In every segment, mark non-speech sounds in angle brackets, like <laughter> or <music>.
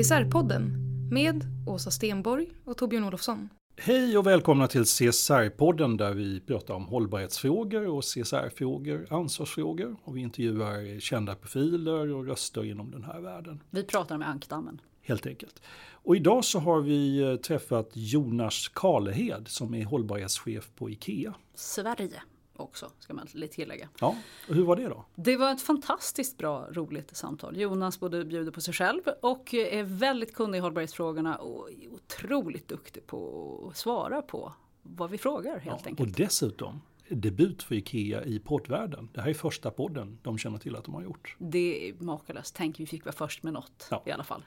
CSR-podden med Åsa Stenborg och Torbjörn Olofsson. Hej och välkomna till CSR-podden där vi pratar om hållbarhetsfrågor och CSR-frågor, ansvarsfrågor och vi intervjuar kända profiler och röster inom den här världen. Vi pratar med ankdammen. Helt enkelt. Och idag så har vi eh, träffat Jonas Karlehed som är hållbarhetschef på IKEA. Sverige också, ska man tillägga. Ja, och hur var det då? Det var ett fantastiskt bra, roligt samtal. Jonas både bjuder på sig själv och är väldigt kunnig i hållbarhetsfrågorna och är otroligt duktig på att svara på vad vi frågar helt ja, enkelt. Och dessutom debut för IKEA i poddvärlden. Det här är första podden de känner till att de har gjort. Det är makalöst. Tänk vi fick vara först med något ja. i alla fall.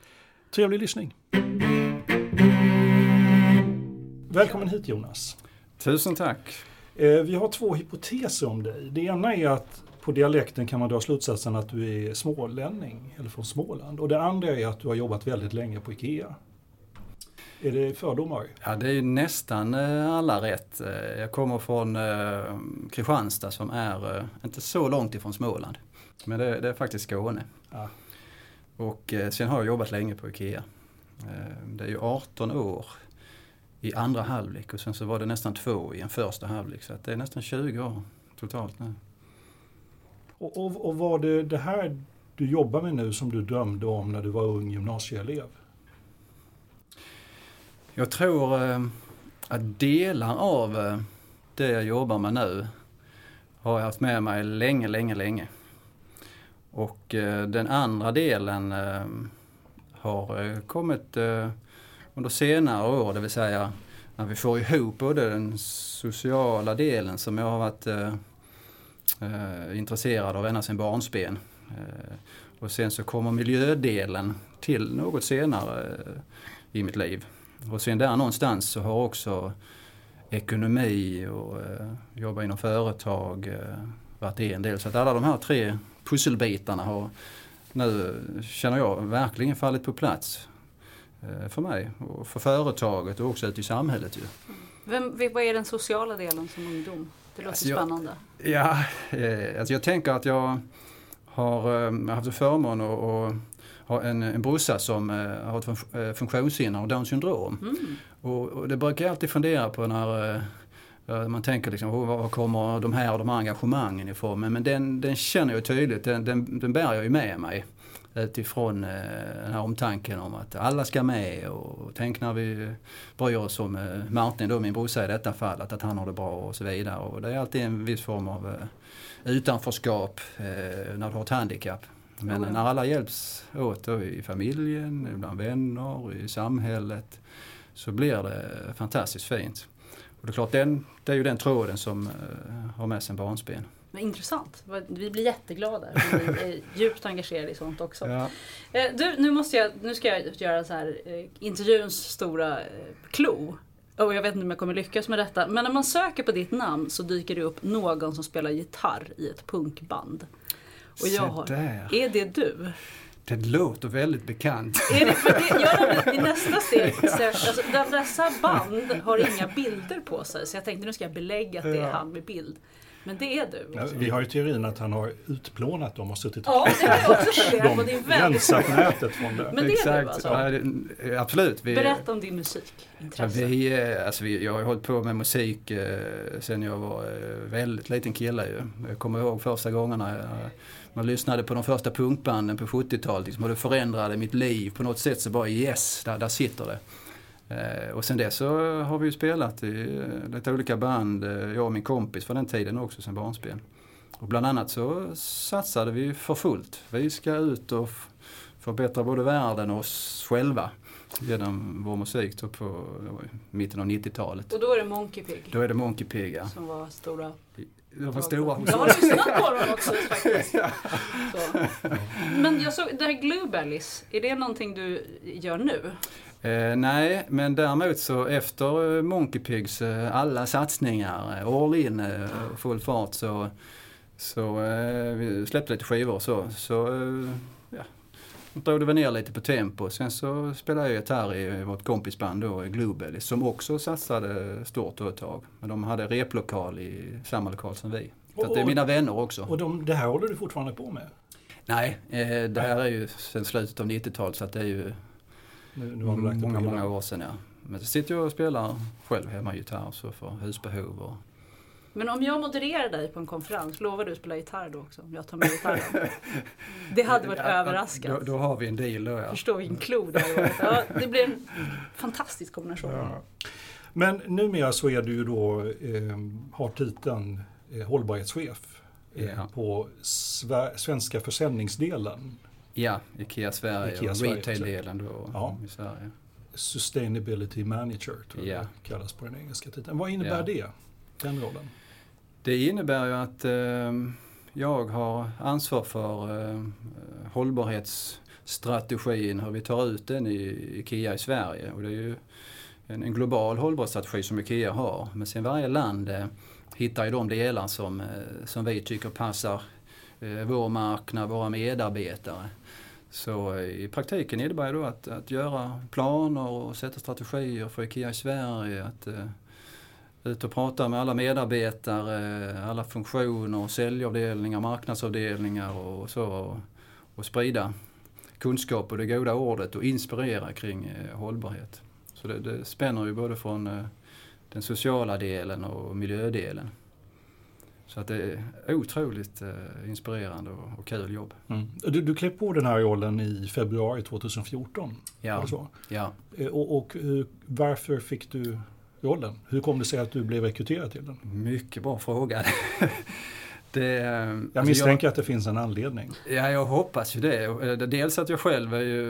Trevlig lyssning. Välkommen hit Jonas. Tusen tack. Eh, vi har två hypoteser om dig. Det ena är att på dialekten kan man dra slutsatsen att du är smålänning, eller från Småland. Och det andra är att du har jobbat väldigt länge på IKEA. Är det fördomar? Ja, det är nästan eh, alla rätt. Eh, jag kommer från Kristianstad som är inte så långt ifrån Småland. Men det, det är faktiskt Skåne. Ja. Och sen har jag jobbat länge på IKEA. Det är ju 18 år i andra halvlek och sen så var det nästan två i en första halvlek. Så att det är nästan 20 år totalt nu. Och, och, och var det det här du jobbar med nu som du drömde om när du var ung gymnasieelev? Jag tror eh, att delar av eh, det jag jobbar med nu har jag haft med mig länge, länge, länge. Och eh, den andra delen har kommit under senare år, det vill säga när vi får ihop både den sociala delen som jag har varit eh, eh, intresserad av ända sedan barnsben. Eh, och sen så kommer miljödelen till något senare eh, i mitt liv. Och sen där någonstans så har också ekonomi och eh, jobba inom företag eh, varit en del. Så att alla de här tre pusselbitarna har nu, känner jag, verkligen fallit på plats. Eh, för mig och för företaget och också ute i samhället. Ju. Vem, vad är den sociala delen som ungdom? Det låter alltså spännande. ja, eh, alltså jag tänker att jag har eh, haft förmån att ha en, en brorsa som eh, har ett funktionshinder och Downs syndrom. Mm. Och, och, det brukar jag alltid fundera på när man tänker liksom, oh, var kommer de här och de här engagemangen ifrån? Men, men den, den känner jag tydligt, den, den, den bär jag ju med mig utifrån eh, den här omtanken om att alla ska med och tänk när vi bryr oss om eh, Martin då, min brorsa i detta fallet, att han har det bra och så vidare. Och det är alltid en viss form av eh, utanförskap när du har ett handikapp. Men när alla hjälps åt då, i familjen, bland vänner, i samhället så blir det fantastiskt fint. Och det är klart, den, det är ju den tråden som har med sig en barnsben. Men intressant. Vi blir jätteglada. Vi är <laughs> djupt engagerade i sånt också. Ja. Eh, du, nu, måste jag, nu ska jag göra så här, eh, intervjuns stora klo. Eh, och jag vet inte om jag kommer lyckas med detta. Men när man söker på ditt namn så dyker det upp någon som spelar gitarr i ett punkband. Och jag har, är det du? Det låter väldigt bekant. Är det, för det, jag, I nästa steg, <laughs> så, alltså, dessa band har inga bilder på sig så jag tänkte nu ska jag belägga att det är han med bild. Men det är du. Ja, vi har ju teorin att han har utplånat dem och suttit och Ja, <laughs> väldigt... Rensat nätet från det. Men det Exakt. är du alltså? Ja, det, absolut. Vi, Berätta om din musikintresse. Ja, vi, alltså vi, jag har hållit på med musik eh, sen jag var eh, väldigt liten kille. Ju. Jag kommer ihåg första gångerna jag, man lyssnade på de första punkbanden på 70-talet liksom, och det förändrade mitt liv på något sätt. Så bara yes, där, där sitter det. Eh, och sen dess så har vi ju spelat i eh, lite olika band, eh, jag och min kompis för den tiden också sen barnspel. Och bland annat så satsade vi för fullt. Vi ska ut och förbättra både världen och oss själva genom vår musik då på mitten av 90-talet. Och då är det Monkey Pig? Då är det Monkey Pig ja. Som var stora? De var stora Jag har lyssnat på dem också faktiskt. <laughs> Men jag såg, det här Glue är det någonting du gör nu? Eh, nej, men däremot så efter Monkey Pigs eh, alla satsningar, eh, all in, eh, full fart så, så eh, vi släppte lite skivor och så. så eh, ja, drog det väl ner lite på tempo. Sen så spelade jag gitarr i vårt kompisband då, Global, som också satsade stort ett tag. Men de hade replokal i samma lokal som vi. Så och, det är mina vänner också. Och de, det här håller du fortfarande på med? Nej, eh, det här är ju sen slutet av 90-talet så att det är ju nu, nu har du många, många år sedan ja. Men så sitter jag och spelar själv hemma gitarr så för husbehov. Och... Men om jag modererar dig på en konferens, lovar du att spela gitarr då också? Om jag tar med gitarren? <laughs> Det hade varit ja, överraskande. Då, då, har vi en deal då ja. Förstå vilken klo det ja, Det blir en fantastisk kombination. Ja. Men numera så är du ju då, eh, har titeln eh, hållbarhetschef eh, ja. på svenska försäljningsdelen Ja, IKEA Sverige Ikea och retail-delen då ja. i Sverige. Sustainability Manager tror jag det kallas på den engelska titeln. Vad innebär ja. det, den rollen? Det innebär ju att eh, jag har ansvar för eh, hållbarhetsstrategin, hur vi tar ut den i IKEA i Sverige. Och det är ju en, en global hållbarhetsstrategi som IKEA har. Men sen varje land eh, hittar ju de delar som, eh, som vi tycker passar Eh, vår marknad, våra medarbetare. Så eh, i praktiken innebär det då att, att göra planer och sätta strategier för IKEA i Sverige. Att uh, ut och prata med alla medarbetare, alla funktioner, säljavdelningar, marknadsavdelningar och så. Och, och sprida kunskap och det goda ordet och inspirera kring uh, hållbarhet. Så det, det spänner ju både från uh, den sociala delen och miljödelen. Så att det är otroligt eh, inspirerande och, och kul jobb. Mm. Du, du klev på den här rollen i februari 2014. Ja. så? ja. Eh, och, och uh, varför fick du rollen? Hur kom det sig att du blev rekryterad till den? Mycket bra fråga. <laughs> Det, jag alltså misstänker jag, att det finns en anledning. Ja, jag hoppas ju det. Eh, dels att jag själv är ju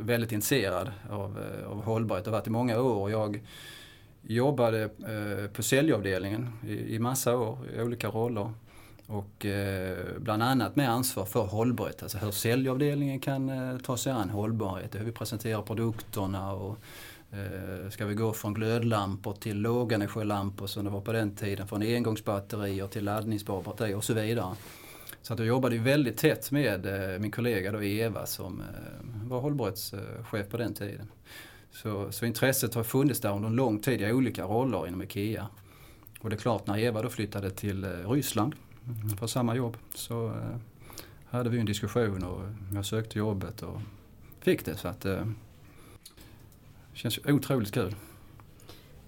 väldigt intresserad av, av hållbarhet och varit i många år. Jag jobbade eh, på säljavdelningen i, i massa år i olika roller. Och eh, bland annat med ansvar för hållbarhet, alltså hur säljavdelningen kan eh, ta sig an hållbarhet, hur vi presenterar produkterna och eh, ska vi gå från glödlampor till lågenergilampor som det var på den tiden, från engångsbatterier till laddningsbara batterier och så vidare. Så att jag jobbade väldigt tätt med eh, min kollega då Eva som eh, var hållbarhetschef på den tiden. Så, så intresset har funnits där under en lång tid i olika roller inom IKEA. Och det är klart när Eva då flyttade till eh, Ryssland mm, för samma jobb så eh, hade vi en diskussion och jag sökte jobbet och fick det. Så att eh, det känns otroligt kul.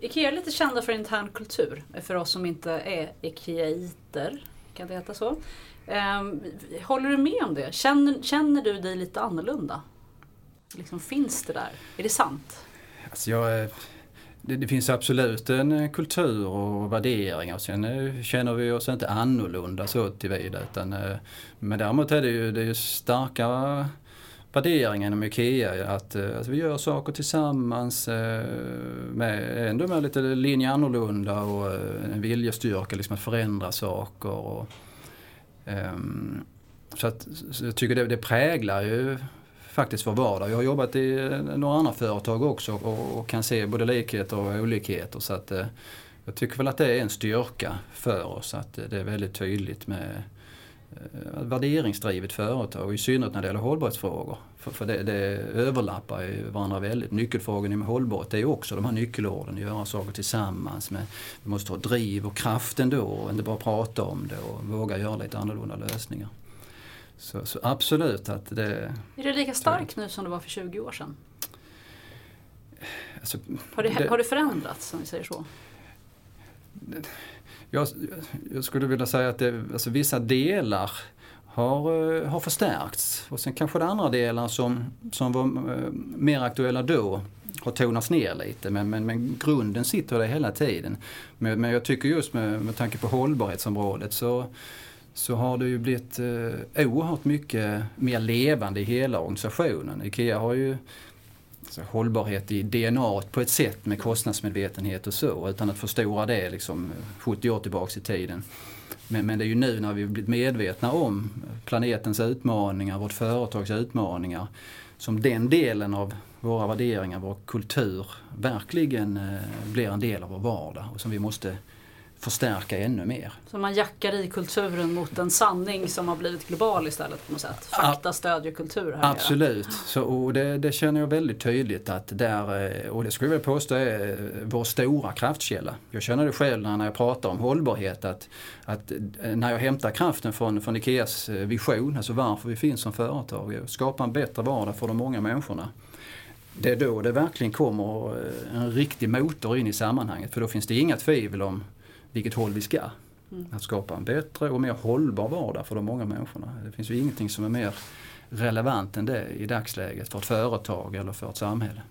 IKEA är lite kända för intern kultur för oss som inte är IKEA-iter, Kan det heta så? Ehm, håller du med om det? Känner, känner du dig lite annorlunda? Liksom finns det där? Är det sant? Alltså jag, eh, det, det, finns absolut en eh, kultur och värderingar. Sen eh, känner vi oss inte annorlunda så tillvida. Utan, men däremot är det ju, det är ju starka värderingar inom IKEA. Att alltså vi gör saker tillsammans med, ändå med lite linje annorlunda och en viljestyrka liksom att förändra saker. Och, um, så, att, så jag tycker det, det präglar ju faktiskt vår vardag. Jag har jobbat i eh, några andra företag också och, och kan se både likheter och olikheter. Så att, eh, jag tycker väl att det är en styrka för oss att eh, det är väldigt tydligt med eh, värderingsdrivet företag, i synnerhet när det gäller hållbarhetsfrågor. För, för det, det överlappar ju varandra väldigt. Nyckelfrågan med hållbarhet det är ju också de här nyckelorden, göra saker tillsammans. Med, vi måste ha driv och kraft ändå och inte bara prata om det och våga göra lite annorlunda lösningar. Så, så absolut att det... Är det lika starkt nu som det var för 20 år sedan? Alltså, har, det, det, har det förändrats om vi säger så? Jag, jag skulle vilja säga att det, alltså vissa delar har, eh, har förstärkts och sen kanske det andra delar som, som var eh, mer aktuella då har tonats ner lite men, men, men grunden sitter där hela tiden. Men, men jag tycker just med, med tanke på hållbarhetsområdet så, så har det ju blivit eh, oerhört mycket mer levande i hela organisationen. IKEA har ju alltså, hållbarhet i DNA på ett sätt med kostnadsmedvetenhet och så utan att förstora det liksom 70 år tillbaks i tiden. Men, men det är ju nu när vi blivit medvetna om planetens utmaningar, vårt företags utmaningar som den delen av våra värderingar, vår kultur verkligen eh, blir en del av vår vardag och som vi måste förstärka ännu mer. Så man jackar i kulturen mot en sanning som har blivit global istället på något sätt? Fakta stödjer kultur här Absolut, så, och det, det, känner jag väldigt tydligt att där, eh, och det skulle jag vilja påstå är vår stora kraftkälla. Jag känner det själv när jag pratar om hållbarhet att, att eh, när jag hämtar kraften från, från Ikeas eh, vision, alltså varför vi finns som företag, skapa en bättre vardag för de många människorna det är då det verkligen kommer en riktig motor in i sammanhanget för då finns det inga tvivel om vilket håll vi ska. Mm. Att skapa en bättre och mer hållbar vardag för de många människorna. Det finns ju ingenting som är mer relevant än det i dagsläget för ett företag eller för ett samhälle.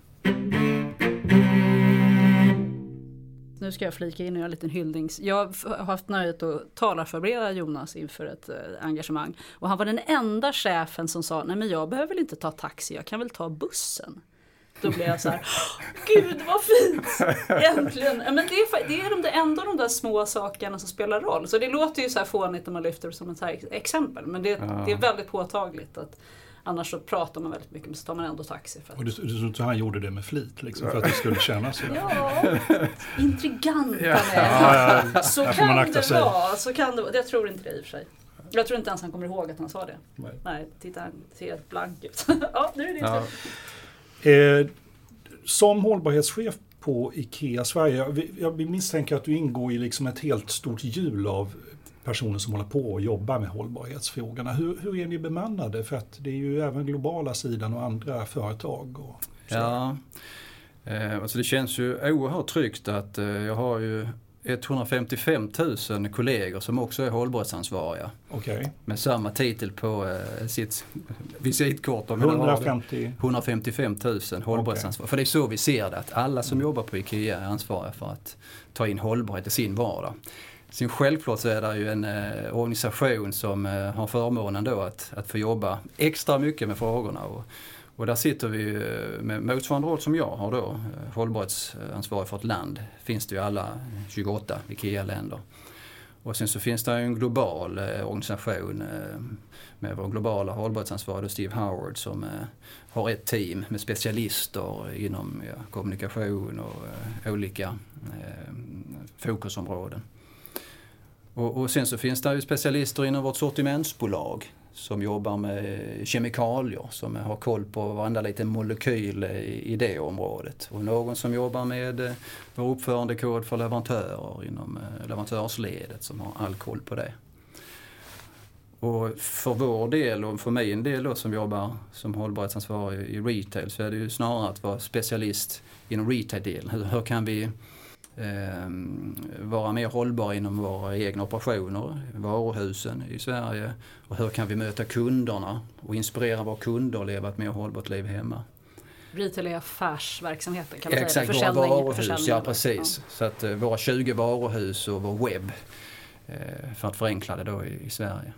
Nu ska jag flika in och göra en liten hyllnings... Jag har haft nöjet att talarförbereda Jonas inför ett eh, engagemang. Och han var den enda chefen som sa, nej men jag behöver väl inte ta taxi, jag kan väl ta bussen. Då blir jag så här, gud vad fint! Äntligen! Men det är, det är de ändå de där små sakerna som spelar roll. Så det låter ju så här fånigt när man lyfter det som ett här exempel. Men det, ja. det är väldigt påtagligt. att Annars så pratar man väldigt mycket men så tar man ändå taxi. För att... Och du, du tror han gjorde det med flit liksom, för att det skulle kännas så? ja, intrigant han är. Ja, så kan det vara. Så kan det, jag tror inte det i och för sig. Jag tror inte ens han kommer ihåg att han sa det. Nej, Nej titta han ser helt blank ut. <laughs> ja, nu är det ja. Eh, som hållbarhetschef på IKEA Sverige, jag misstänker att du ingår i liksom ett helt stort hjul av personer som håller på och jobbar med hållbarhetsfrågorna. Hur, hur är ni bemannade? För att det är ju även globala sidan och andra företag. Och ja, eh, alltså det känns ju oerhört tryggt att eh, jag har ju 155 000 kollegor som också är hållbarhetsansvariga. Okay. Med samma titel på eh, sitt visitkort. 150. 155 000 hållbarhetsansvariga. Okay. För det är så vi ser det, att alla som mm. jobbar på IKEA är ansvariga för att ta in hållbarhet i sin vardag. Sen självklart så är det ju en eh, organisation som eh, har förmånen då att, att få jobba extra mycket med frågorna. Och, och där sitter vi eh, med motsvarande roll som jag har då, eh, hållbarhetsansvarig för ett land, finns det ju alla 28 IKEA-länder. Och sen så finns det en global eh, organisation med vår globala hållbarhetsansvarige Steve Howard som har ett team med specialister inom kommunikation och olika fokusområden. Och sen så finns det ju specialister inom vårt sortimentsbolag som jobbar med kemikalier, som har koll på varenda liten molekyl i, det området. Och någon som jobbar med eh, vår uppförandekod för leverantörer inom eh, leverantörsledet som har all koll på det. Och för vår del och för min del då som jobbar som hållbarhetsansvarig i retail så är det ju snarare att vara specialist inom retail-delen. Hur, hur kan vi vara mer hållbara inom våra egna operationer, varuhusen i Sverige och hur kan vi möta kunderna och inspirera våra kunder att leva ett mer hållbart liv hemma. Retail är affärsverksamheten kan man Exakt, säga? Exakt, våra varuhus, ja precis. Ja. Så att uh, våra 20 varuhus och vår webb uh, för att förenkla det då i, i Sverige.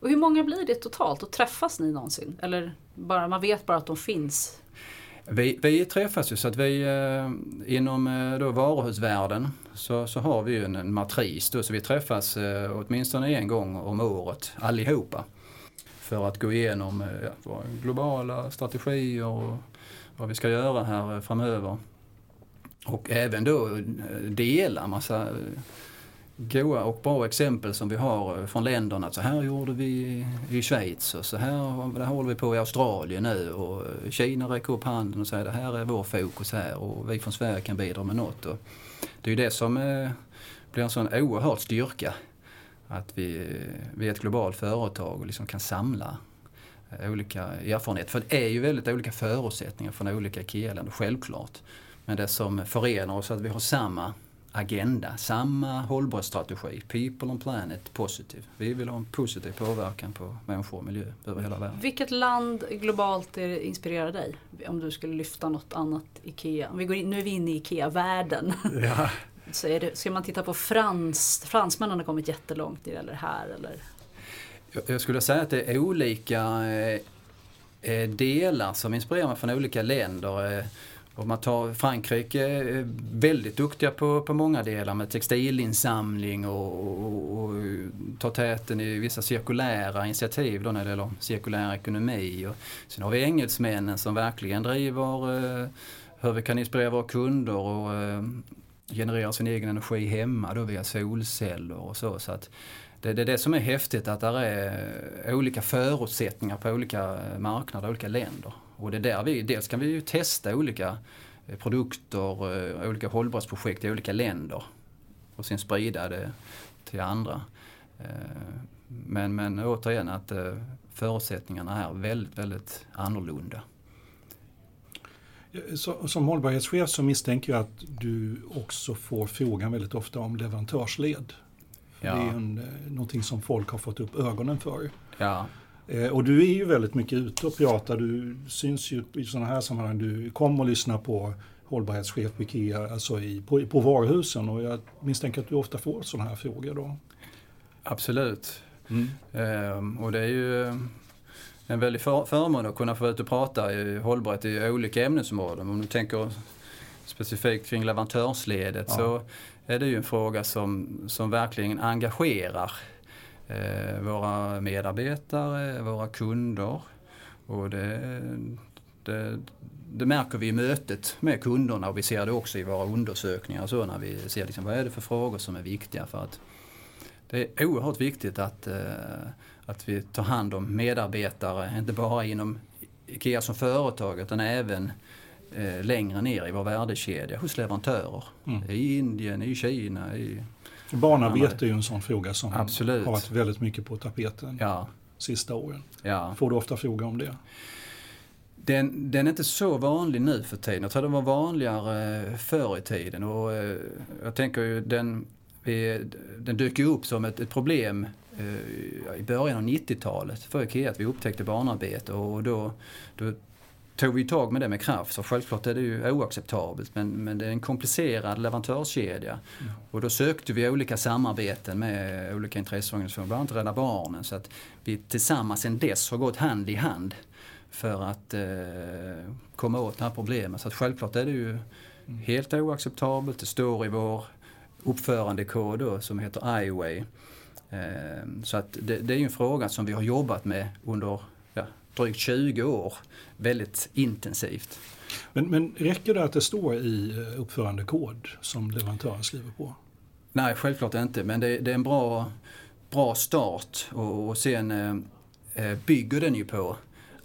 Och hur många blir det totalt och träffas ni någonsin? Eller bara, man vet bara att de finns vi, vi träffas ju så att vi eh, inom eh, då varuhusvärlden så, så har vi ju en, en matris då, så vi träffas eh, åtminstone en gång om året allihopa. För att gå igenom ja, globala strategier och vad vi ska göra här framöver. Och även då dela massa goa och bra exempel som vi har eh, från länderna. Så här gjorde vi i Schweiz och så här, här håller vi på i Australien nu och eh, Kina räcker upp handen och säger det här är vår fokus här och vi från Sverige kan bidra med något. Och det är ju det som eh, blir en sån oerhörd styrka. Att vi, vi är ett globalt företag och liksom kan samla olika erfarenheter. För det är ju väldigt olika förutsättningar från olika IKEA-länder, självklart. Men det som förenar oss är att vi har samma agenda, samma hållbarhetsstrategi. People on planet positive. Vi vill ha en positiv påverkan på människor och miljö över hela världen. Vilket land globalt är, inspirerar dig? Om du skulle lyfta något annat IKEA. Om vi går in, nu är vi inne i IKEA-världen. Ja. <laughs> Så är det, ska man titta på frans, fransmännen har kommit jättelångt när det det här eller? Jag skulle säga att det är olika eh, eh, delar som inspirerar mig från olika länder. Om man tar Frankrike, är eh, väldigt duktiga på, på många delar med textilinsamling och, och, och eh, tar täten i vissa cirkulära initiativ då när det gäller cirkulär ekonomi. Och sen har vi engelsmännen som verkligen driver eh, hur vi kan inspirera våra kunder och eh, generera sin egen energi hemma då via solceller och så. så att det, det är det som är häftigt att det är olika förutsättningar på olika marknader, olika länder. Och det är där vi, dels kan vi ju testa olika eh, produkter, eh, olika hållbarhetsprojekt i olika länder och sen sprida det till andra. Eh, men, men återigen att förutsättningarna är väldigt, väldigt annorlunda. Som hållbarhetschef så misstänker jag att du också får frågan väldigt ofta om leverantörsled. Ja. Det är en, någonting som folk har fått upp ögonen för. Ja. Eh, och du är ju väldigt mycket ute och pratar, du syns ju i sådana här sammanhang. Du kom och lyssna på hållbarhetschef på IKEA, alltså i, på, på varuhusen och jag misstänker att du ofta får sådana här frågor då. Absolut. Mm. Ehm, och det är ju en väldig för, förmån att kunna få ut och prata i hållbarhet i olika ämnesområden. Om du tänker specifikt kring leverantörsledet ja. så är det ju en fråga som, som verkligen engagerar eh, våra medarbetare, våra kunder. Och det, det, det, märker vi i mötet med kunderna och vi ser det också i våra undersökningar så när vi ser liksom, vad är det för frågor som är viktiga. för att Det är oerhört viktigt att, eh, att vi tar hand om medarbetare, inte bara inom IKEA som företag utan även eh, längre ner i vår värdekedja hos leverantörer. Mm. I Indien, i Kina, i Barnarbete är ju en sån fråga som Absolut. har varit väldigt mycket på tapeten ja. sista åren. Ja. Får du ofta fråga om det? Den, den, är inte så vanlig nu för tiden. Jag tror den var vanligare förr i tiden. Och eh, jag tänker ju den, den dök ju upp som ett, ett problem eh, i början av 90-talet för IKEA att vi upptäckte barnarbete och då, då tog vi tag med det med kraft. Så självklart är det ju oacceptabelt men, men det är en komplicerad leverantörskedja. Mm. Och då sökte vi olika samarbeten med olika intresseorganisationer, bland annat Rädda Barnen. Så att vi tillsammans sen dess har gått hand i hand för att eh, komma åt det här problemet. Så att självklart är det ju mm. helt oacceptabelt. Det står i vår uppförandekod då, som heter IWay. Eh, så att det, det är ju en fråga som vi har jobbat med under drygt 20 år väldigt intensivt. Men, men räcker det att det står i eh, uppförandekod som leverantören skriver på? Nej, självklart inte. Men det, det är en bra, bra start och, och sen eh, eh bygger den ju på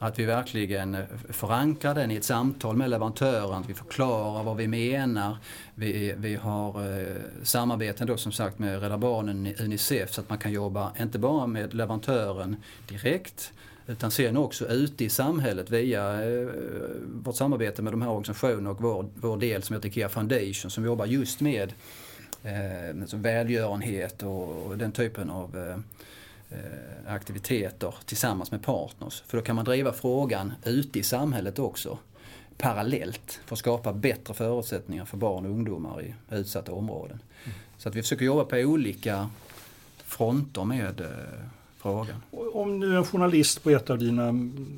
att vi verkligen eh, förankrar den i ett samtal med leverantören, att vi förklarar vad vi menar. Vi, vi har eh, samarbeten då som sagt med Rädda Barnen, Unicef, så att man kan jobba inte bara med leverantören direkt utan sen också ute i samhället via eh, vårt samarbete med de här organisationerna och vår, vår del som heter IKEA Foundation som jobbar just med eh, alltså välgörenhet och, och den typen av eh, eh, aktiviteter tillsammans med partners. För då kan man driva frågan ute i samhället också parallellt för att skapa bättre förutsättningar för barn och ungdomar i utsatta områden. Mm. Så att vi försöker jobba på olika fronter med eh, frågan. Om nu en journalist på ett av dina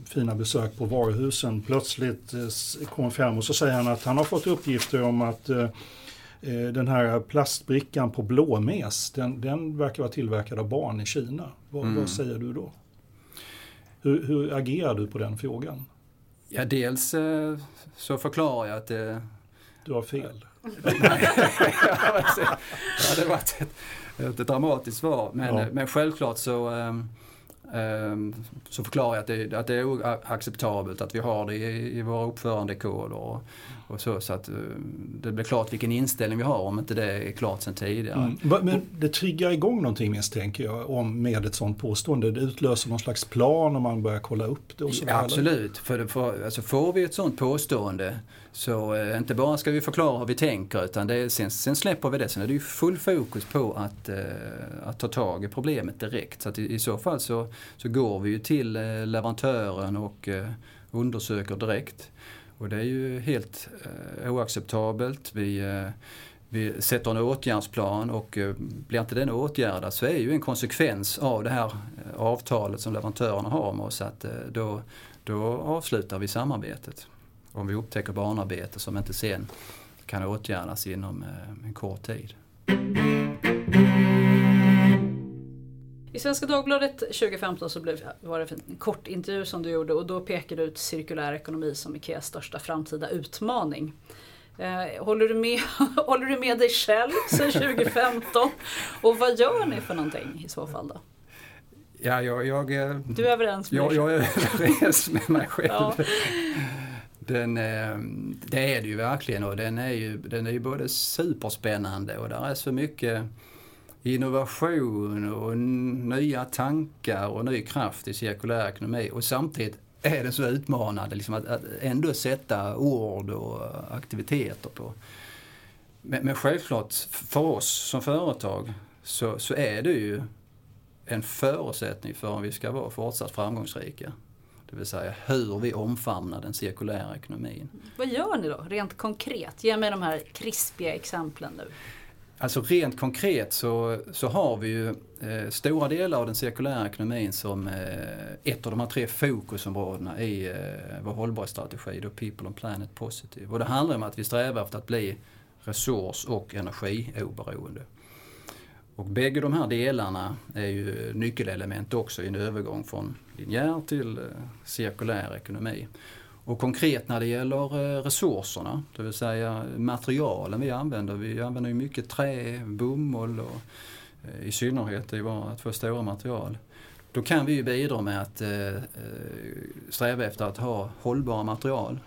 fina besök på varuhusen plötsligt eh, kommer fram och så säger han att han har fått uppgifter om att eh, eh, den här plastbrickan på blåmes, den, den verkar vara tillverkad av barn i Kina. Vad, mm. vad säger du då? Hur, hur, agerar du på den frågan? Ja, dels så förklarar jag att Du har fel. <laughs> hade <laughs> varit ett, ett dramatiskt svar. Men, Ja. men självklart så, ehm, så förklarar jag att det, att det är oacceptabelt att vi har det i, i våra uppförandekoder och, och så. Så att eh, det blir klart vilken inställning vi har om inte det är klart sedan tidigare. Mm. Men det triggar igång någonting misstänker jag om med ett sånt påstående. Det utlöser någon slags plan om man börjar kolla upp det och så Ja, absolut, för, för alltså får vi ett sånt påstående så eh, inte bara ska vi förklara hur vi tänker utan det sen, sen släpper vi det. Sen är det ju full fokus på att, eh, att ta tag i problemet direkt. Så att i, i så fall så, så går vi ju till eh, leverantören och eh, undersöker direkt. Och det är ju helt eh, oacceptabelt. Vi, eh, vi sätter en åtgärdsplan och eh, blir inte den åtgärdad så är ju en konsekvens av det här eh, avtalet som leverantörerna har med oss att eh, då, då avslutar vi samarbetet. Om vi upptäcker barnarbete som inte sen kan åtgärdas inom eh, en kort tid. I Svenska Dagbladet 2015 så blev, var det en kort intervju som du gjorde och då pekade du ut cirkulär ekonomi som Ikeas största framtida utmaning. Eh, håller, du med, <laughs> håller du med dig själv sedan 2015? Och vad gör ni för någonting i så fall då? Ja, jag, jag, eh, Du är överens med jag, dig själv? jag är överens med mig själv. Ja. Den, eh, det är det ju verkligen och den är ju, den är ju både superspännande och där är så mycket innovation och nya tankar och ny kraft i cirkulär ekonomi och samtidigt är det så utmanande liksom att, att ändå sätta ord och aktiviteter på. Men, men självklart för oss som företag så, så är det ju en förutsättning för om vi ska vara fortsatt framgångsrika. Det vill säga hur vi omfamnar den cirkulära ekonomin. Vad gör ni då, rent konkret? Ge mig de här krispiga exemplen nu. Alltså rent konkret så, så har vi ju eh, stora delar av den cirkulära ekonomin som eh, ett av de här tre fokusområdena i eh, vår hållbarhetsstrategi, då People and Planet Positive. Och det handlar om att vi strävar efter att bli resurs och energioberoende. Och bägge de här delarna är ju nyckelelement också i en övergång från linjär till eh, cirkulär ekonomi. Och konkret när det gäller eh, resurserna, det vill säga materialen vi använder. Vi använder ju mycket trä, bomull och eh, i synnerhet i våra två stora material. Då kan vi ju bidra med att sträva efter att ha hållbara material.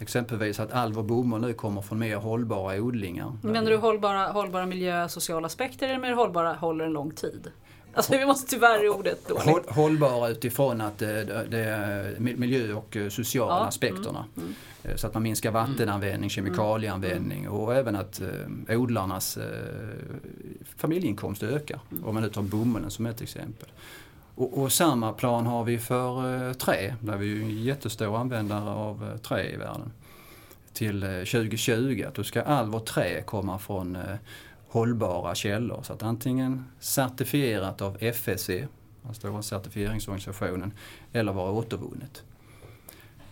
Exempelvis att all vår bomull nu kommer från mer hållbara odlingar. Menar du hållbara, hållbara miljö och sociala aspekter eller du hållbara håller en lång tid? Alltså vi måste tyvärr i ordet dåligt. Håll, hållbara utifrån att eh, det, det är miljö och eh, sociala Ja, aspekterna. mm, Eh, Så att man minskar vattenanvändning, kemikalieanvändning och även att odlarnas familjeinkomst ökar. Om man nu tar bomullen som ett exempel. Och, och samma plan har vi för eh, trä, där vi är ju en jättestor användare av eh, trä i världen. Till eh, 2020, att då ska all vårt trä komma från eh, hållbara källor. Så att antingen certifierat av FSC, den stora certifieringsorganisationen, eller vara återvunnet.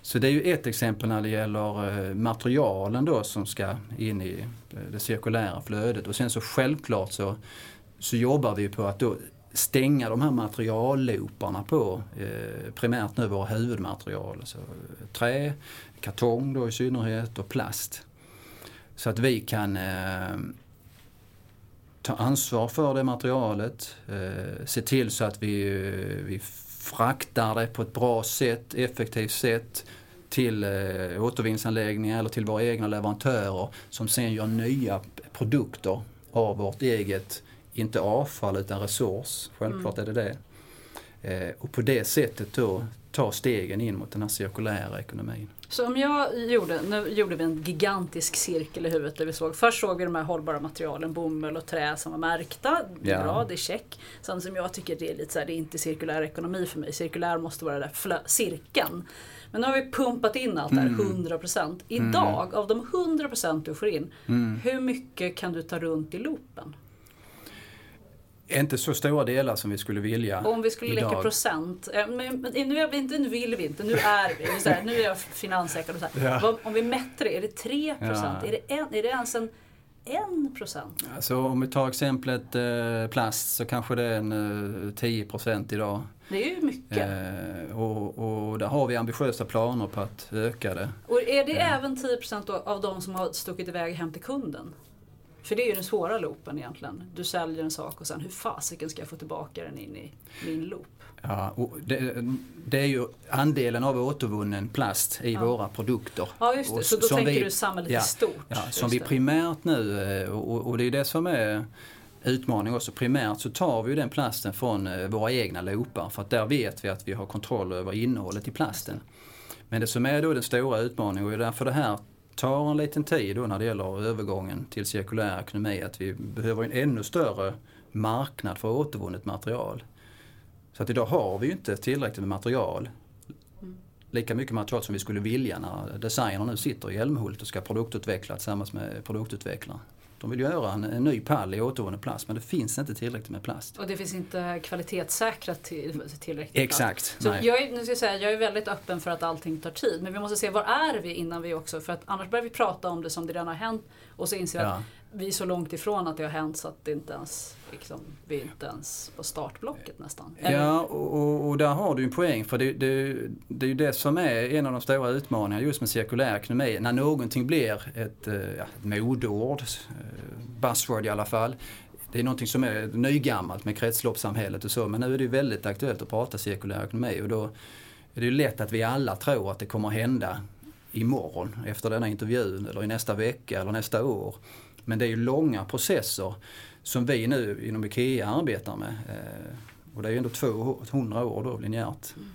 Så det är ju ett exempel när det gäller eh, materialen då som ska in i eh, det cirkulära flödet. Och sen så självklart så, så jobbar vi på att då stänga de här materiallooparna på eh, primärt nu våra huvudmaterial. Alltså, eh, trä, kartong då i synnerhet och plast. Så att vi kan eh, ta ansvar för det materialet, eh, se till så att vi, eh, vi fraktar det på ett bra sätt, effektivt sätt till eh, återvinningsanläggningar eller till våra egna leverantörer som sen gör nya produkter av vårt eget, inte avfall utan resurs, självklart är det det. Eh, och på det sättet då ta stegen in mot den här cirkulära ekonomin. Så om jag gjorde, nu gjorde vi en gigantisk cirkel i huvudet där vi såg, först såg vi de här hållbara materialen, bomull och trä som var märkta. Det är Ja. bra, det är check. Sen som jag tycker det är lite så här, det är inte cirkulär ekonomi för mig. Cirkulär måste vara den där flö- cirkeln. Men nu har vi pumpat in allt det här, 100%. Idag, av de 100% du får in, hur mycket kan du ta runt i loopen? Inte så stora delar som vi skulle vilja Och om vi skulle leka idag. procent, eh, men, nu, är vi inte, nu vill vi inte, nu är vi, så här, nu är jag här. Ja. Om vi mätte det, är det 3 procent? Ja. Är, det en, är det ens en 1 procent? Alltså om vi tar exemplet eh, plast så kanske det är en eh, 10% idag. Det är ju mycket. Eh, och, och där har vi ambitiösa planer på att öka det. Och är det även 10 procent av de som har stuckit iväg hem till kunden? För det är ju den svåra loopen egentligen. Du säljer en sak och sen hur fasiken ska jag få tillbaka den in i min loop? Ja, det, det, är ju andelen av återvunnen plast i ja. våra produkter. Ja just det, så då tänker vi, du samhället ja, i stort. Ja, som vi primärt nu, eh, och, och det är det som är utmaning också. Primärt så tar vi den plasten från eh, våra egna loopar för att där vet vi att vi har kontroll över innehållet i plasten. Men det som är då den stora utmaningen och det är därför det här tar en liten tid då när det gäller övergången till cirkulär ekonomi att vi behöver en ännu större marknad för återvunnet material. Så att idag har vi ju inte tillräckligt med material. Lika mycket material som vi skulle vilja när designer nu sitter i Älmhult och ska produktutveckla tillsammans med produktutvecklare. De vill göra en, en ny pall i återvunnen plast men det finns inte tillräckligt med plast. Och det finns inte kvalitetssäkrat till, tillräckligt Exakt. Så jag, är, nu ska jag, säga, jag är väldigt öppen för att allting tar tid men vi måste se var är vi innan vi också, för att annars börjar vi prata om det som det redan har hänt och så inser vi ja. att vi är så långt ifrån att det har hänt så att det inte ens, liksom, vi är inte ens på startblocket nästan. Eller? Ja, och, och, där har du en poäng för det, det, det är ju det som är en av de stora utmaningarna just med cirkulär ekonomi. När någonting blir ett, eh, ja, ett modeord, eh, buzzword i alla fall. Det är någonting som är nygammalt med kretsloppssamhället och så men nu är det ju väldigt aktuellt att prata cirkulär ekonomi och då är det ju lätt att vi alla tror att det kommer hända imorgon efter denna intervjun eller i nästa vecka eller nästa år. Men det är ju långa processer som vi nu inom IKEA arbetar med. Eh, och det är ju ändå 200 år då linjärt mm.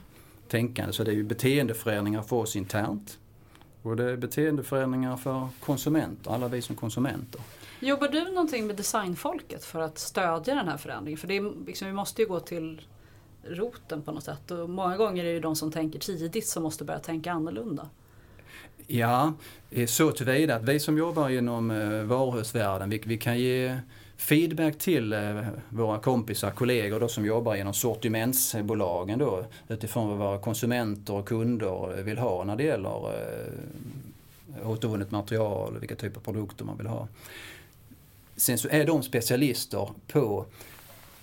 tänkande. Så det är ju beteendeförändringar för oss internt. Och det är beteendeförändringar för konsumenter, alla vi som konsumenter. Jobbar du någonting med designfolket för att stödja den här förändringen? För det är, liksom, vi måste ju gå till roten på något sätt. Och många gånger är det ju de som tänker tidigt som måste börja tänka annorlunda. Ja, eh, så tillvida att vi som jobbar inom eh, varuhusvärlden, vi, vi kan ge feedback till eh, våra kompisar, kollegor då, som jobbar inom sortimentsbolagen då, utifrån vad våra konsumenter och kunder vill ha när det gäller eh, återvunnet material och vilka typer av produkter man vill ha. Sen så är de specialister på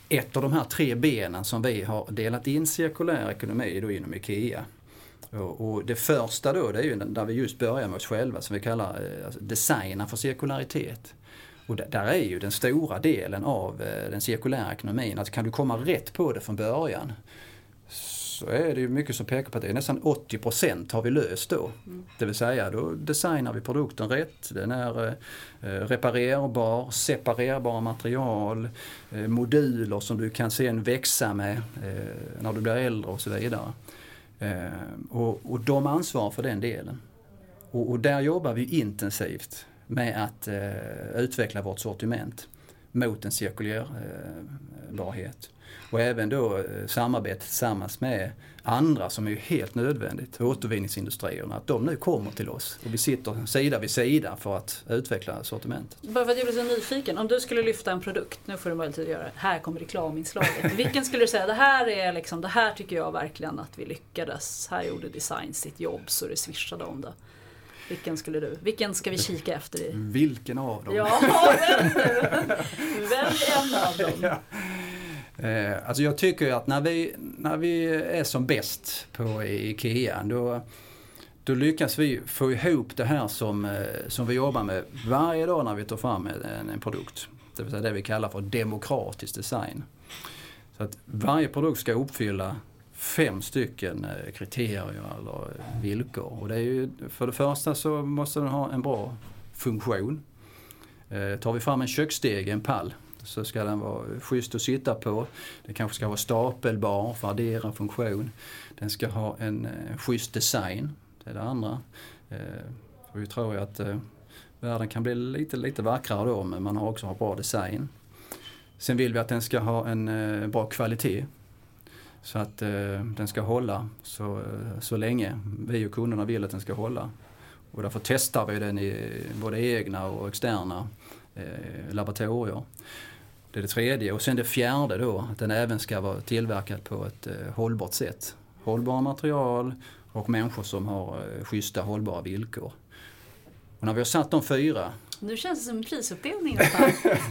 ett av de här tre benen som vi har delat in cirkulär ekonomi då inom IKEA. Och det första då, det är ju där vi just börjar med oss själva som vi kallar eh, alltså designa för cirkularitet. Och där är ju den stora delen av eh, den cirkulära ekonomin, alltså kan du komma rätt på det från början så är det ju mycket som pekar på att det är nästan 80% har vi löst då. Mm. Det vill säga då designar vi produkten rätt, den är eh, reparerbar, separerbara material, moduler som du kan sen växa med när du blir äldre och så vidare. Eh, och, och de ansvarar för den delen. Och, och där jobbar vi intensivt med att eh, utveckla vårt sortiment mot en cirkulärbarhet. Och även då eh, samarbete tillsammans med andra som är helt nödvändigt, återvinningsindustrierna, att de nu kommer till oss och vi sitter sida vid sida för att utveckla sortimentet. Bara för att jag blir så nyfiken, om du skulle lyfta en produkt, nu får du möjlighet att göra det, här kommer reklaminslaget. <laughs> Vilken skulle du säga, det här är liksom, det här tycker jag verkligen att vi lyckades, här gjorde design sitt jobb så det swishade om det. Vilken skulle du, vilken ska vi kika efter i? Vilken av dem? Ja, <laughs> välj en av dem. <laughs> Eh, alltså jag tycker att när vi, när vi är som bäst på IKEA då, då lyckas vi få ihop det här som, eh, som vi jobbar med varje dag när vi tar fram en, en produkt. Det vill säga det vi kallar för demokratisk design. Så att varje produkt ska uppfylla fem stycken eh, kriterier eller villkor. Och det är ju, för det första så måste den ha en bra funktion. Eh, tar vi fram en köksstege, en pall, så ska den vara schysst att sitta på. Den kanske ska vara stapelbar för att addera funktion. Den ska ha en eh, schysst design, det är det andra. Eh, för vi tror ju att eh, världen kan bli lite, lite vackrare då men man har också har bra design. Sen vill vi att den ska ha en eh, bra kvalitet. Så att eh, den ska hålla så, eh, så länge vi och kunderna vill att den ska hålla. Och därför testar vi den i både egna och externa eh, laboratorier. Det är det tredje. Och sen det fjärde då, att den även ska vara tillverkad på ett eh, hållbart sätt. Hållbara material och människor som har eh, schyssta hållbara villkor. Och när vi har satt de fyra nu känns det som en prisuppdelning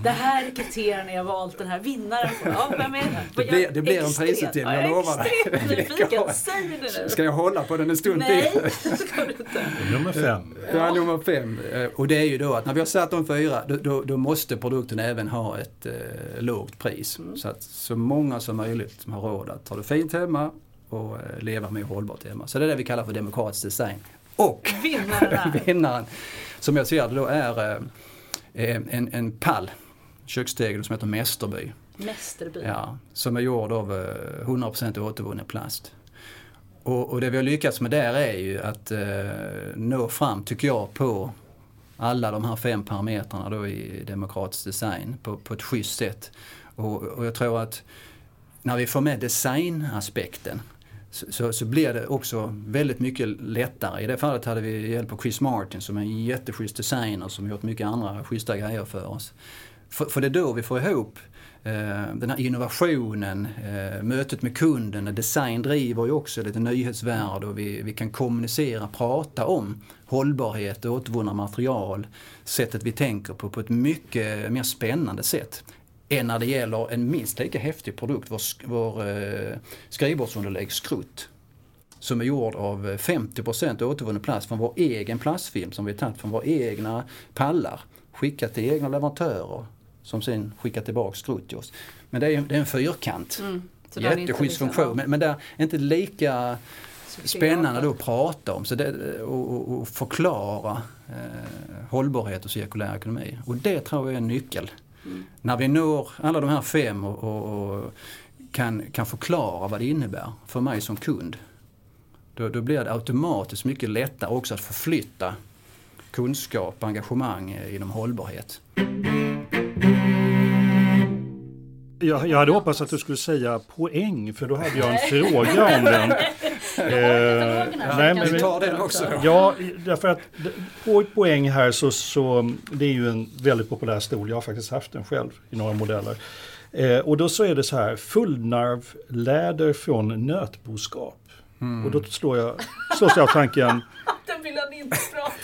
det här är kriterierna jag valt, den här vinnaren. Ja, vem är det? Det blir, det blir en prisuppdelning, jag lovar dig. <laughs> Säg det nu. Ska jag hålla på den en stund Nej, det ska du inte. Nummer fem. Ja, nummer fem. Eh, och det är ju då att när vi har satt de fyra, då, då, då måste produkten även ha ett eh, lågt pris. Mm. Så att så många som möjligt som har råd att ha det fint hemma och eh, leva mer hållbart hemma. Så det är det vi kallar för demokratisk design. Och <laughs> vinnaren, vinnaren som jag ser det då är eh, en, en pall, kökstegel som heter Mästerby. Mästerby? Ja, som är gjord av 100% återvunnen plast. Och, och, det vi har lyckats med där är ju att eh, nå fram, tycker jag, på alla de här fem parametrarna då i demokratisk design på, på ett schysst sätt. Och, och jag tror att när vi får med designaspekten så, så, så, blir det också väldigt mycket lättare. I det fallet hade vi hjälp av Chris Martin som är en jätteschysst designer som gjort mycket andra schyssta grejer för oss. För, för det är då vi får ihop eh, den här innovationen, eh, mötet med kunden. Design driver ju också lite nyhetsvärde och vi, vi kan kommunicera, prata om hållbarhet, återvunna material, sättet vi tänker på, på ett mycket mer spännande sätt än när det gäller en minst lika häftig produkt, vår, vår eh, skrivbordsunderlägg skrutt. Som är gjord av 50% återvunnen plast från vår egen plastfilm som vi tagit från våra egna pallar. Skickat till egna leverantörer som sen skickar tillbaka skrutt till oss. Men det är, det är en fyrkant. Mm, Jätteschysst funktion. Men, men det är inte lika spännande då att prata om så det, och, och, och förklara eh, hållbarhet och cirkulär ekonomi. Och det tror jag är en nyckel. Mm. När vi når alla de här fem och, och, och, kan, kan förklara vad det innebär för mig som kund. Då, då blir det automatiskt mycket lättare också att förflytta kunskap och engagemang inom hållbarhet. Jag, jag hade hoppats att du skulle säga poäng för då hade jag en <laughs> fråga om den. Eh, nej, men vi tar den också. Ja, därför att på ett poäng här så, så det är ju en väldigt populär stol. Jag har faktiskt haft den själv i några modeller. Eh, och då så är det så här, fullnarvläder från nötboskap. Mm. Och då slår jag, slås jag av tanken,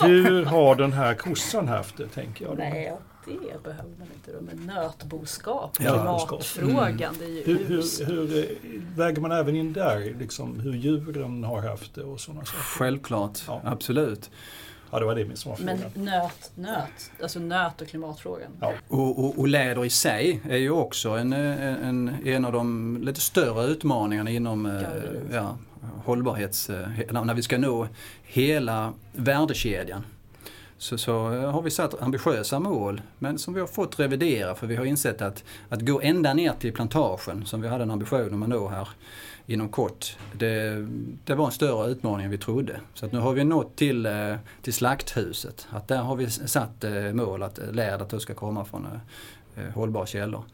<laughs> hur har den här kossan haft det, tänker jag. Då. Nej, det behöver man inte då, men nötboskap, klimatfrågan, mm. det är ju hur, hur, hur, eh, väger man även in där, liksom, hur djuren har haft det och sådana saker? Självklart, ja. absolut. Ja, det var det min svarsfråga. Men nöt, nöt, alltså nöt och klimatfrågan. Ja. Och, och, och, läder i sig är ju också en, en, en av de lite större utmaningarna inom eh, ja, hållbarhets... Eh, när vi ska nå hela värdekedjan så, så eh, har vi satt ambitiösa mål men som vi har fått revidera för vi har insett att, att gå ända ner till plantagen som vi hade en ambition om att nå här inom kort. Det, det var en större utmaning än vi trodde. Så att nu har vi nått till, eh, till slakthuset. Att där har vi satt eh, mål att lädret ska komma från hållbara källor.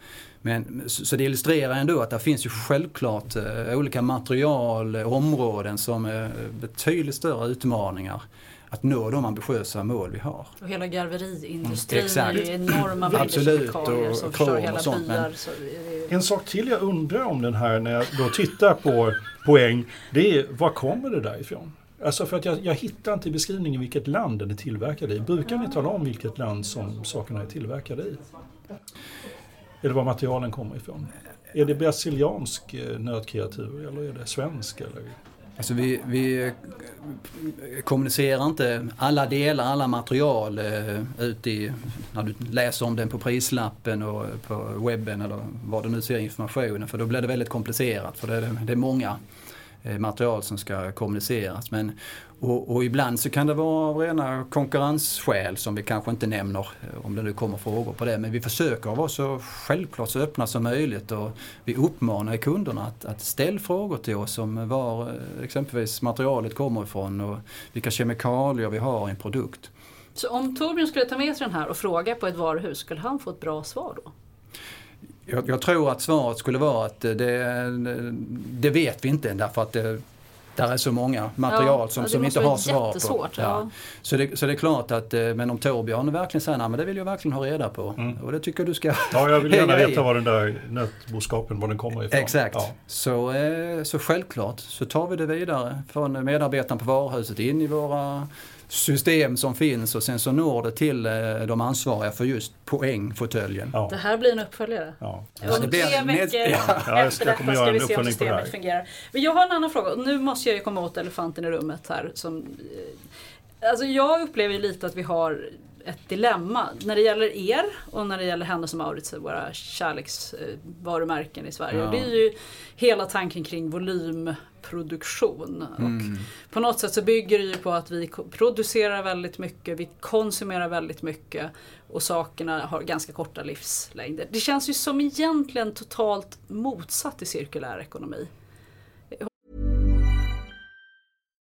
Men, så det illustrerar ändå att det finns ju självklart olika material, områden som är betydligt större utmaningar att nå de ambitiösa mål vi har. Och hela garveriindustrin mm, är ju enorma kemikalier som förstör hela sånt, byar. Det... En sak till jag undrar om den här när jag då tittar på poäng, det är var kommer det där ifrån? Alltså för att jag, jag hittar inte i beskrivningen vilket land den är tillverkad i. Brukar ni tala om vilket land som sakerna är tillverkade i? Eller var materialen kommer ifrån? Är det brasiliansk eh, nötkreatur eller är det svensk? Eller? Alltså vi, vi kommunicerar inte alla delar, alla material eh, ut i, när du läser om den på prislappen och på webben eller var du nu ser informationen. För då blir det väldigt komplicerat för det är, det är många eh, material som ska kommuniceras. Men och, och, ibland så kan det vara av rena konkurrensskäl som vi kanske inte nämner eh, om det nu kommer frågor på det. Men vi försöker vara så självklart så öppna som möjligt och vi uppmanar kunderna att, att ställa frågor till oss om var eh, exempelvis materialet kommer ifrån och vilka kemikalier vi har i en produkt. Så om Torbjörn skulle ta med sig den här och fråga på ett varuhus, skulle han få ett bra svar då? Jag, jag tror att svaret skulle vara att det, det vet vi inte därför att det, där är så många material ja, som, som inte har svar på. Ja. Ja. Så, det, så det är klart att, eh, men om Torbjörn verkligen säger nej men det vill jag verkligen ha reda på. Mm. Och det tycker du ska Ja, jag vill gärna veta var den där nötboskapen, var den kommer ifrån. Exakt. Ja. Så, eh, så självklart så tar vi det vidare från medarbetaren på varuhuset in i våra system som finns och sen så når det till eh, de ansvariga för just poängfåtöljen. Ja. Det här blir en uppföljare. Ja. Om tre veckor <laughs> ja. efter detta ska vi se om systemet fungerar. Men jag har en annan fråga nu måste jag ju komma åt elefanten i rummet här. Som, alltså jag upplever ju lite att vi har ett dilemma när det gäller er och när det gäller Hennes och Mauritz, våra kärleksvarumärken i Sverige. Ja. Det är ju hela tanken kring volymproduktion. Mm. Och på något sätt så bygger det ju på att vi producerar väldigt mycket, vi konsumerar väldigt mycket och sakerna har ganska korta livslängder. Det känns ju som egentligen totalt motsatt i cirkulär ekonomi.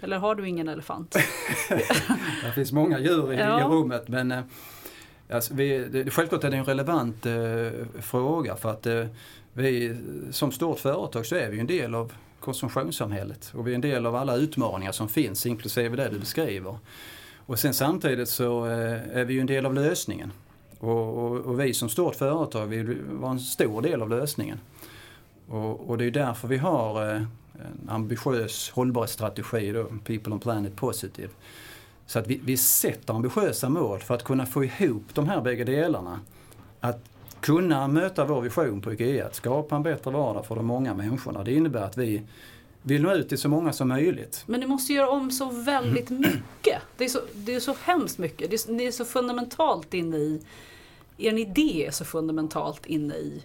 Eller har du ingen elefant? <laughs> det finns många djur i, ja. i rummet men eh, alltså, vi, det, självklart är det en relevant eh, fråga för att eh, vi som stort företag så är vi en del av konsumtionssamhället och vi är en del av alla utmaningar som finns inklusive det du beskriver. Och sen samtidigt så eh, är vi ju en del av lösningen. Och, och, och vi som stort företag vill vara en stor del av lösningen. Och, och det är därför vi har eh, en ambitiös hållbarhetsstrategi då, People on Planet Positive. Så att vi, vi sätter ambitiösa mål för att kunna få ihop de här bägge delarna. Att kunna möta vår vision på IKEA, att skapa en bättre vardag för de många människorna. Det innebär att vi vill nå ut till så många som möjligt. Men ni måste göra om så väldigt mycket. Det är så, det är så hemskt mycket. Det är, det är så fundamentalt inne i, er idé är så fundamentalt inne i,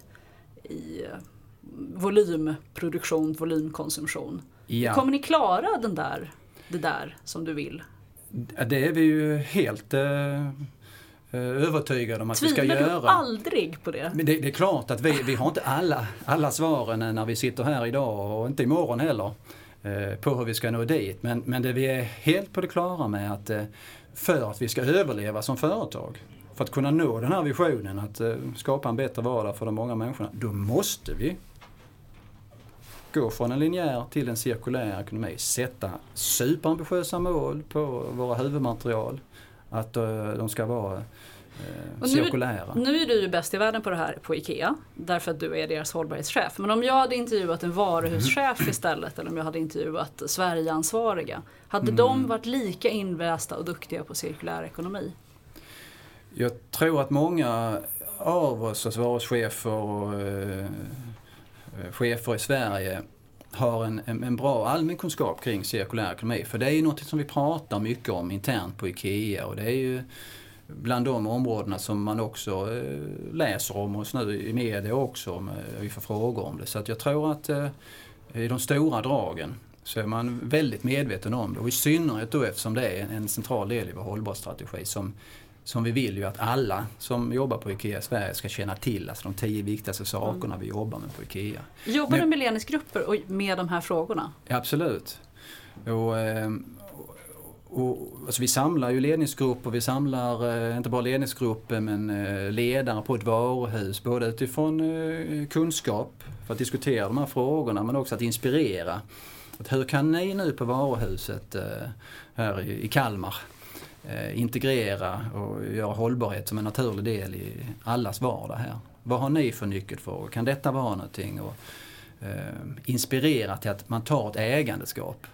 i eh, volymproduktion, volymkonsumtion. Ja. Kommer ni klara den där, det där som du vill? Det är vi ju helt eh, övertygade om att Tvivlar vi ska göra. Tvivlar du aldrig på det? Men det, det, är klart att vi, vi har inte alla, alla svaren när vi sitter här idag och inte imorgon heller eh, på hur vi ska nå dit. Men, men det vi är helt på det klara med att eh, för att vi ska överleva som företag för att kunna nå den här visionen att eh, skapa en bättre vardag för de många människorna, då måste vi gå från en linjär till en cirkulär ekonomi. Sätta superambitiösa mål på våra huvudmaterial. Att uh, de ska vara uh, cirkulära. Nu, nu är du ju bäst i världen på det här på IKEA. Därför att du är deras hållbarhetschef. Men om jag hade intervjuat en varuhuschef mm. istället. Eller om jag hade intervjuat Sverigeansvariga. Hade mm. de varit lika invästa och duktiga på cirkulär ekonomi? Jag tror att många av oss, alltså varuhuschefer och Eh, Eh, chefer i Sverige har en, en, en bra allmänkunskap kring cirkulär ekonomi. För det är ju något som vi pratar mycket om internt på IKEA och det är ju bland de områdena som man också eh, läser om oss nu i media också. Om, eh, vi får frågor om det. Så att jag tror att eh, i de stora dragen så är man väldigt medveten om det. Och i synnerhet då eftersom det är en central del i vår hållbarhetsstrategi som som vi vill ju att alla som jobbar på IKEA Sverige ska känna till, alltså de tio viktigaste sakerna mm. vi jobbar med på IKEA. Jobbar du med ledningsgrupper med de här frågorna? Ja, absolut. Och, ehm, och, alltså vi samlar ju ledningsgrupper, vi samlar eh, inte bara ledningsgrupper men eh, ledare på ett varuhus. Både utifrån eh, kunskap för att diskutera de här frågorna men också att inspirera. Att hur kan ni nu på varuhuset här i, Kalmar Eh, integrera och göra hållbarhet som en naturlig del i allas vardag här? Vad har ni för nyckelfrågor? Kan detta vara någonting? Och, eh, inspirera till att man tar ett ägandeskap.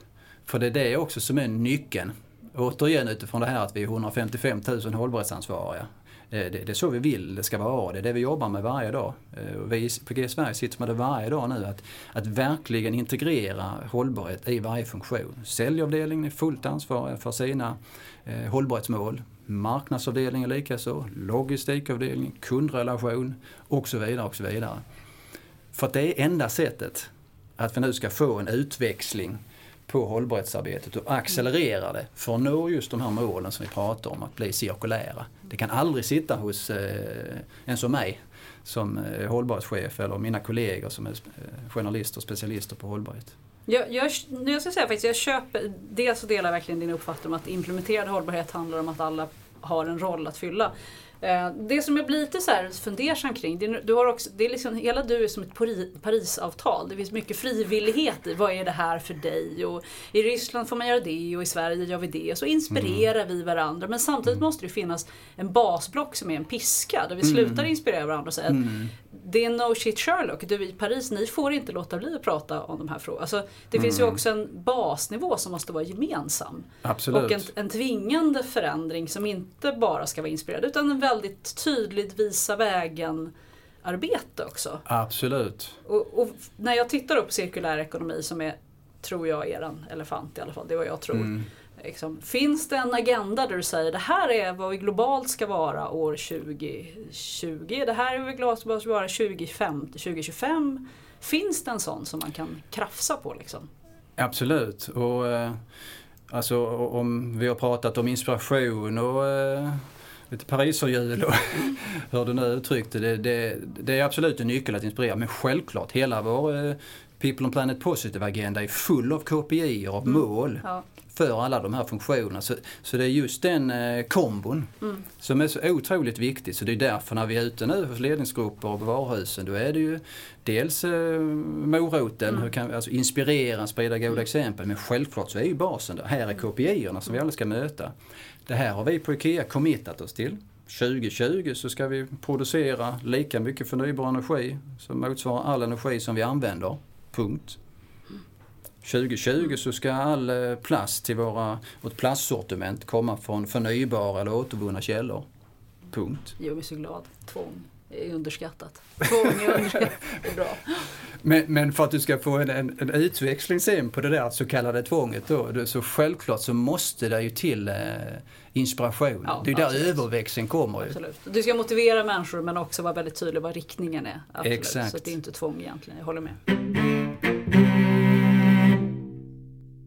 För det är det också som är nyckeln. Återigen utifrån det här att vi är 155 000 hållbarhetsansvariga. Det, det, det är så vi vill det ska vara. Det är det vi jobbar med varje dag. Eh, vi på G Sverige sitter med det varje dag nu. Att, att verkligen integrera hållbarhet i varje funktion. Säljavdelningen är fullt ansvariga för sina eh, hållbarhetsmål. Marknadsavdelningen likaså. Logistikavdelningen, kundrelation och så vidare och så vidare. För att det är enda sättet att vi nu ska få en utväxling på hållbarhetsarbetet och accelerera det för att nå just de här målen som vi pratar om, att bli cirkulära. Det kan aldrig sitta hos eh, en som mig som eh, hållbarhetschef eller mina kollegor som är eh, journalister och specialister på hållbarhet. Jag, jag, jag ska säga faktiskt, jag köper, dels så delar jag verkligen din uppfattning om att implementerad hållbarhet handlar om att alla har en roll att fylla. Eh, det som jag blir lite så här fundersam kring, det, du har också, det är liksom, hela du är som ett Parisavtal. Det finns mycket frivillighet i vad är det här för dig? Och I Ryssland får man göra det och i Sverige gör vi det. Och så inspirerar mm. vi varandra. Men samtidigt måste det finnas en basblock som är en piska där vi mm. slutar inspirera varandra och säga mm. Det är no shit Sherlock. Du i Paris, ni får inte låta bli att prata om de här frågorna. Alltså, det finns ju mm. också en basnivå som måste vara gemensam. Absolut. Och en, en tvingande förändring som inte bara ska vara inspirerad utan en väldigt tydligt visa vägen arbete också. Absolut. Och, och, när jag tittar på cirkulär ekonomi som är, tror jag, är en elefant i alla fall, det är vad jag tror. Mm. Liksom, finns det en agenda där du säger det här är vad vi globalt ska vara år 2020, det här är vad vi globalt ska vara 2050, 2025? Finns det en sån som man kan krafsa på liksom? Absolut. Och, eh, alltså, om vi har pratat om inspiration och eh, lite pariserhjul och <laughs> hur du nu uttryckte det, det. Det är absolut en nyckel att inspirera men självklart hela vår eh, People on Planet Positive-agenda är full av KPI av mm. mål. Ja för alla de här funktionerna. Så, så det är just den eh, kombon mm. som är så otroligt viktig. Så det är därför när vi är ute nu hos ledningsgrupper och varuhusen då är det ju dels eh, moroten, mm. hur kan vi alltså inspirera, sprida goda mm. exempel. Men självklart så är ju basen där. Här är KPI-erna som vi alla ska möta. Det här har vi på IKEA committat oss till. 2020 så ska vi producera lika mycket förnybar energi som motsvarar all energi som vi använder. Punkt. 2020 så ska all eh, plast till våra, vårt plastsortiment komma från förnybara eller återvunna källor. Punkt. Jag är så glad. Tvång är underskattat. Tvång är underskattat. Det <laughs> är bra. Men, men, för att du ska få en, en, en, utväxling sen på det där så kallade tvånget då, så självklart så måste det ju till eh, inspiration. Ja, det är absolut. där överväxeln kommer. Absolut. Du ska motivera människor men också vara väldigt tydlig vad riktningen är. Absolut. Exakt. Så det är inte tvång egentligen, jag håller med.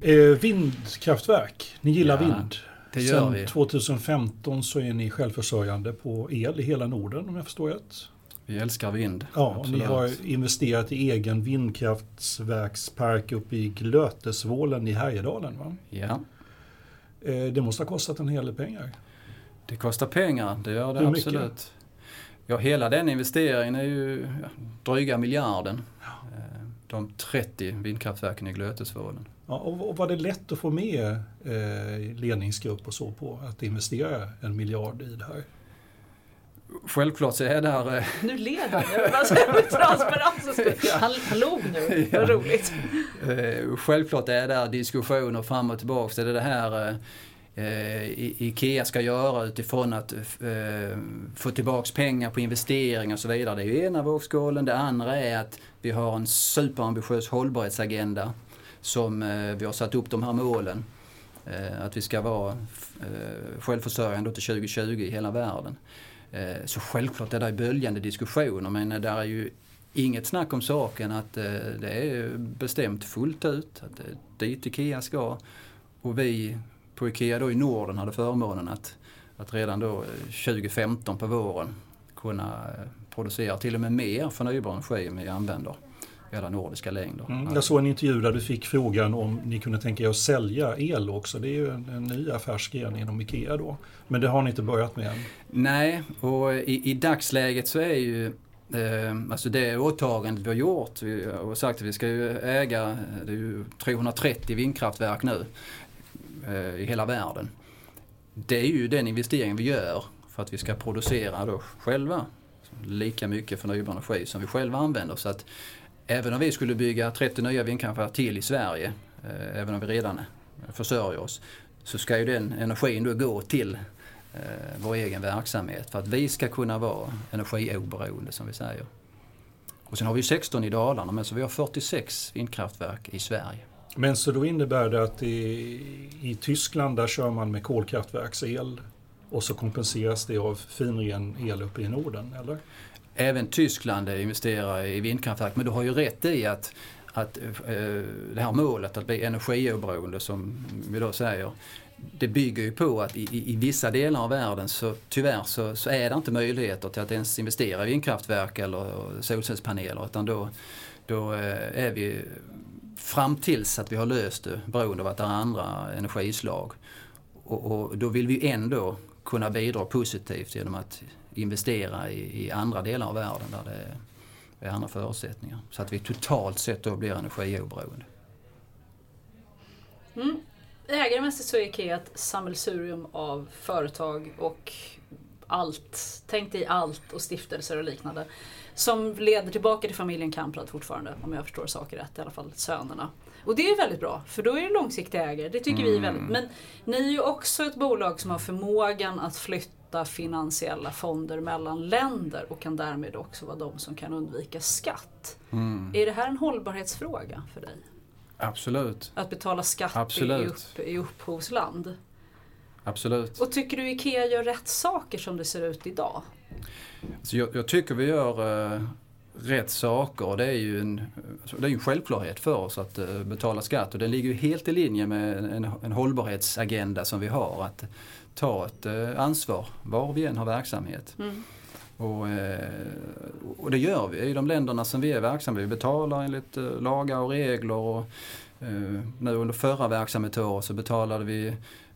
Eh, vindkraftverk. Ni gillar ja, vind. Det gör Sen vi. 2015 så är ni självförsörjande på el i hela Norden om jag förstår rätt. Vi älskar vind. Ja, ni har investerat i egen vindkraftverkspark uppe i Glötesvålen i Härjedalen va? Ja. Eh, det måste ha kostat en hel del pengar. Det kostar pengar, det gör det Hur absolut. Mycket? Ja, hela den investeringen är ju dryga miljarden. Ja. Eh, de 30 vindkraftverken i Glötesvålen. Ja, och var det lätt att få med eh, ledningsgrupp och så på att investera en miljard i det här? Självklart så är där... Eh... Nu ler han, transparens han, han log nu, ja. vad roligt. Eh, självklart är det där diskussioner fram och tillbaka. Det är det här IKEA ska göra utifrån att eh, få tillbaks pengar på investeringar och så vidare. Det är ju ena vågskålen. Det andra är att vi har en superambitiös hållbarhetsagenda som eh, vi har satt upp de här målen. Eh, att vi ska vara eh, självförsörjande till 2020 i hela världen. Så självklart är det böljande diskussioner men det är ju inget snack om saken att det är bestämt fullt ut att det är dit IKEA ska. Och vi på IKEA då i Norden hade förmånen att, att redan då 2015 på våren kunna producera till och med mer förnybar energi än vi använder hela nordiska längder. Mm, jag såg en intervju där du fick frågan om ni kunde tänka er att sälja el också. Det är ju en, en ny affärsgren inom IKEA då. Men det har ni inte börjat med än? Nej, och i, i dagsläget så är ju eh, alltså det åtagandet vi har gjort, vi har sagt att vi ska ju äga det är ju 330 vindkraftverk nu eh, i hela världen. Det är ju den investeringen vi gör för att vi ska producera då själva lika mycket förnybar energi som vi själva använder. Så att även om vi skulle bygga 30 nya vindkraftverk till i Sverige, eh, även om vi redan försörjer oss, så ska ju den energin då gå till eh, vår egen verksamhet för att vi ska kunna vara energioberoende som vi säger. Och sen har vi 16 i Dalarna men så vi har 46 vindkraftverk i Sverige. Men så då innebär det att i, i Tyskland där kör man med kolkraftverksel och så kompenseras det av finren el uppe i Norden, eller? Även Tyskland investerar i vindkraftverk men du har ju rätt i att, att eh, det här målet att bli energioberoende som vi då säger det bygger ju på att i, i, vissa delar av världen så tyvärr så, så, är det inte möjligheter till att ens investera i vindkraftverk eller solcellspaneler utan då, då eh, är vi fram tills att vi har löst det beroende av att det är andra energislag. Och, och då vill vi ändå kunna bidra positivt genom att investera i, i andra delar av världen där det är andra förutsättningar. Så att vi totalt sett då blir energioberoende. Mm. Ägarmässigt så är IKEA ett sammelsurium av företag och allt, tänk dig allt och stiftelser och liknande. Som leder tillbaka till familjen Kamprad fortfarande, om jag förstår saker rätt, i alla fall sönerna. Och det är väldigt bra, för då är det långsiktiga ägare. Det tycker mm. vi är väldigt... Men ni är ju också ett bolag som har förmågan att flytta finansiella fonder mellan länder och kan därmed också vara de som kan undvika skatt. Mm. Är det här en hållbarhetsfråga för dig? Absolut. Att betala skatt Absolut. I, upp, i upphovsland? Absolut. Och tycker du IKEA gör rätt saker som det ser ut idag? Alltså jag, jag tycker vi gör uh, rätt saker. Det är ju en, det är en självklarhet för oss att uh, betala skatt och det ligger ju helt i linje med en, en hållbarhetsagenda som vi har. Att ta ett uh, ansvar var vi än har verksamhet. Mm. Och, och, det gör vi i de länderna som vi är verksamma. Vi betalar enligt lagar och regler. Och, nu under förra verksamhetsåret så betalade vi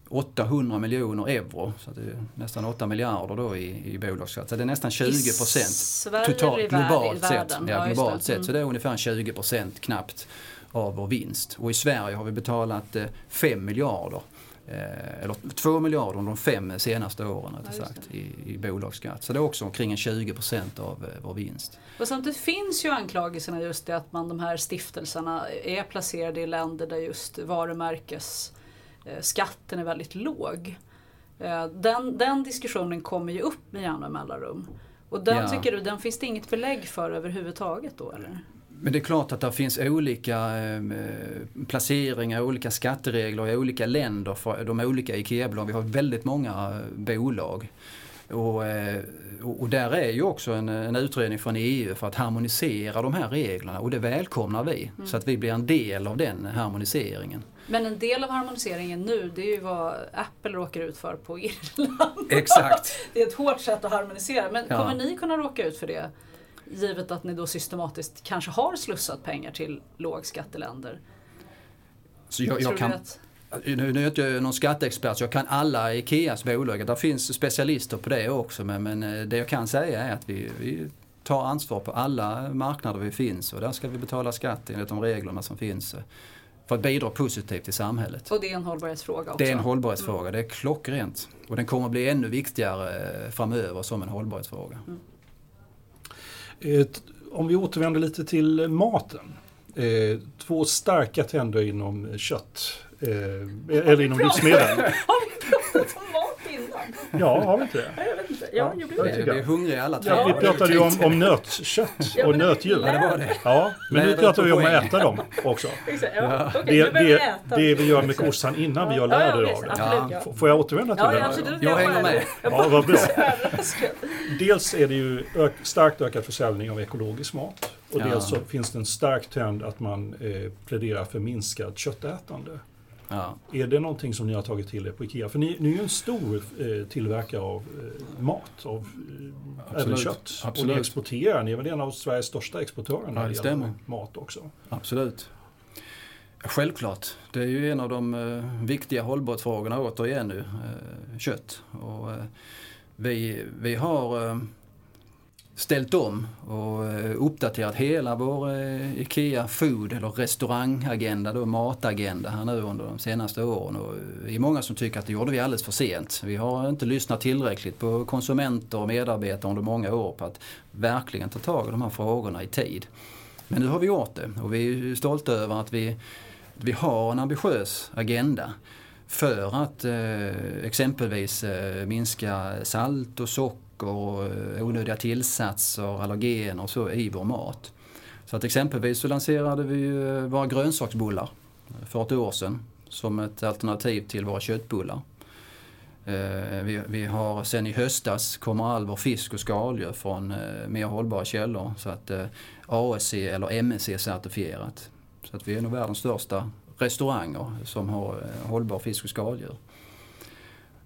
800 miljoner euro, så det är nästan 8 miljarder då i, i bolagsskatt. Så det är nästan 20 procent totalt globalt sett. Ja, globalt sett. Mm. Så det är ungefär 20 procent knappt av vår vinst. Och i Sverige har vi betalat 5 eh, miljarder eh, eller 2 miljarder de fem senaste åren ja, sagt, i, i bolagsskatt. Så det är också omkring en 20 procent av eh, vår vinst. Och samtidigt finns ju anklagelserna just det att man, de här stiftelserna är placerade i länder där just varumärkes Eh, är väldigt låg. Eh, den, den diskussionen kommer ju upp med jämna mellanrum. Och den ja. tycker du, den finns det inget belägg för överhuvudtaget då eller? Men det är klart att det finns olika eh, placeringar, olika skatteregler i olika länder för de olika IKEA-bolagen. Vi har väldigt många bolag. Och, eh, och där är ju också en, en, utredning från EU för att harmonisera de här reglerna och det välkomnar vi. Mm. Så att vi blir en del av den harmoniseringen. Men en del av harmoniseringen nu det är ju vad Apple råkar ut för på Irland. Exakt. <laughs> det är ett hårt sätt att harmonisera. Men ja. kommer ni kunna råka ut för det? Givet att ni då systematiskt kanske har slussat pengar till lågskatteländer. Så jag, jag kan, nu, nu är jag inte någon skatteexpert så jag kan alla IKEAs bolag. Det finns specialister på det också men, men eh, det jag kan säga är att vi, vi tar ansvar på alla marknader vi finns och där ska vi betala skatt enligt de reglerna som finns för att bidra positivt till samhället. Och det är en hållbarhetsfråga också? Det är en hållbarhetsfråga, mm. det är klockrent. Och den kommer att bli ännu viktigare eh, framöver som en hållbarhetsfråga. Mm. Om vi återvänder lite till maten. Eh, två starka trender inom kött, eh, eller inom livsmedel. Ja, har vi inte det? Jag vet inte. Ja, ja, det. Vi är hungriga alla tre. Ja, vi pratade ju om, om nötkött och nötdjur. Ja, det var det. Ja, men nu pratar vi om att äta dem också. <laughs> Ja. Det, det, det vi gör med kossan innan vi gör lärardagen. Ja, Får jag återvända till ja, det? Absolut, jag hänger med. Ja, vad bra. <laughs> Dels är det ju ök, starkt ökad försäljning av ekologisk mat. Och dels så finns det en stark trend att man eh, pläderar för minskat köttätande. Ja. Är det någonting som ni har tagit till er på IKEA? För ni, ni är ju en stor eh, tillverkare av eh, mat, av eh, även kött. Absolut. Och ni exporterar, ni är väl en av Sveriges största exportörer när det gäller mat också? Absolut. Självklart. Det är ju en av de eh, viktiga hållbarhetsfrågorna återigen nu, eh, kött. Och, eh, vi, vi har eh, ställt om och eh, uppdaterat hela vår eh, IKEA Food eller restaurangagenda, då, matagenda här nu under de senaste åren. Och eh, det är många som tycker att det gjorde vi alldeles för sent. Vi har inte lyssnat tillräckligt på konsumenter och medarbetare under många år på att verkligen ta tag i de här frågorna i tid. Men nu har vi gjort det och vi är stolta över att vi, vi har en ambitiös agenda för att eh, exempelvis eh, minska salt och socker och eh, onödiga tillsatser, allergener och så i vår mat. Så att exempelvis så lanserade vi eh, våra grönsaksbullar eh, för ett år sedan som ett alternativ till våra köttbullar. Vi, vi har sen i höstas kommer all vår fisk och skaldjur från mer hållbara källor så att ASC eller MSC certifierat. Så att vi är nog världens största restauranger som har hållbar fisk och skaldjur.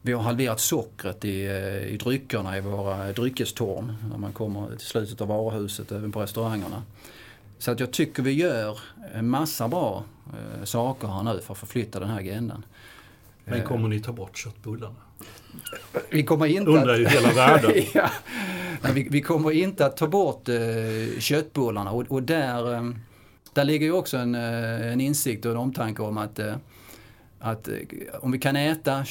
Vi har halverat sockret i, eh, i dryckerna i våra dryckestorn när man kommer till slutet av varuhuset, även på restaurangerna. Så att jag tycker vi gör en massa bra eh, saker här nu för att förflytta den här agendan. Men kommer ni ta bort köttbullarna? Vi kommer inte Undrar ju hela världen. <laughs> ja. Nej, vi, vi, kommer inte att ta bort eh, köttbullarna och, och där, eh, där ligger ju också en, eh, en insikt och en omtanke om att, eh, att om vi kan äta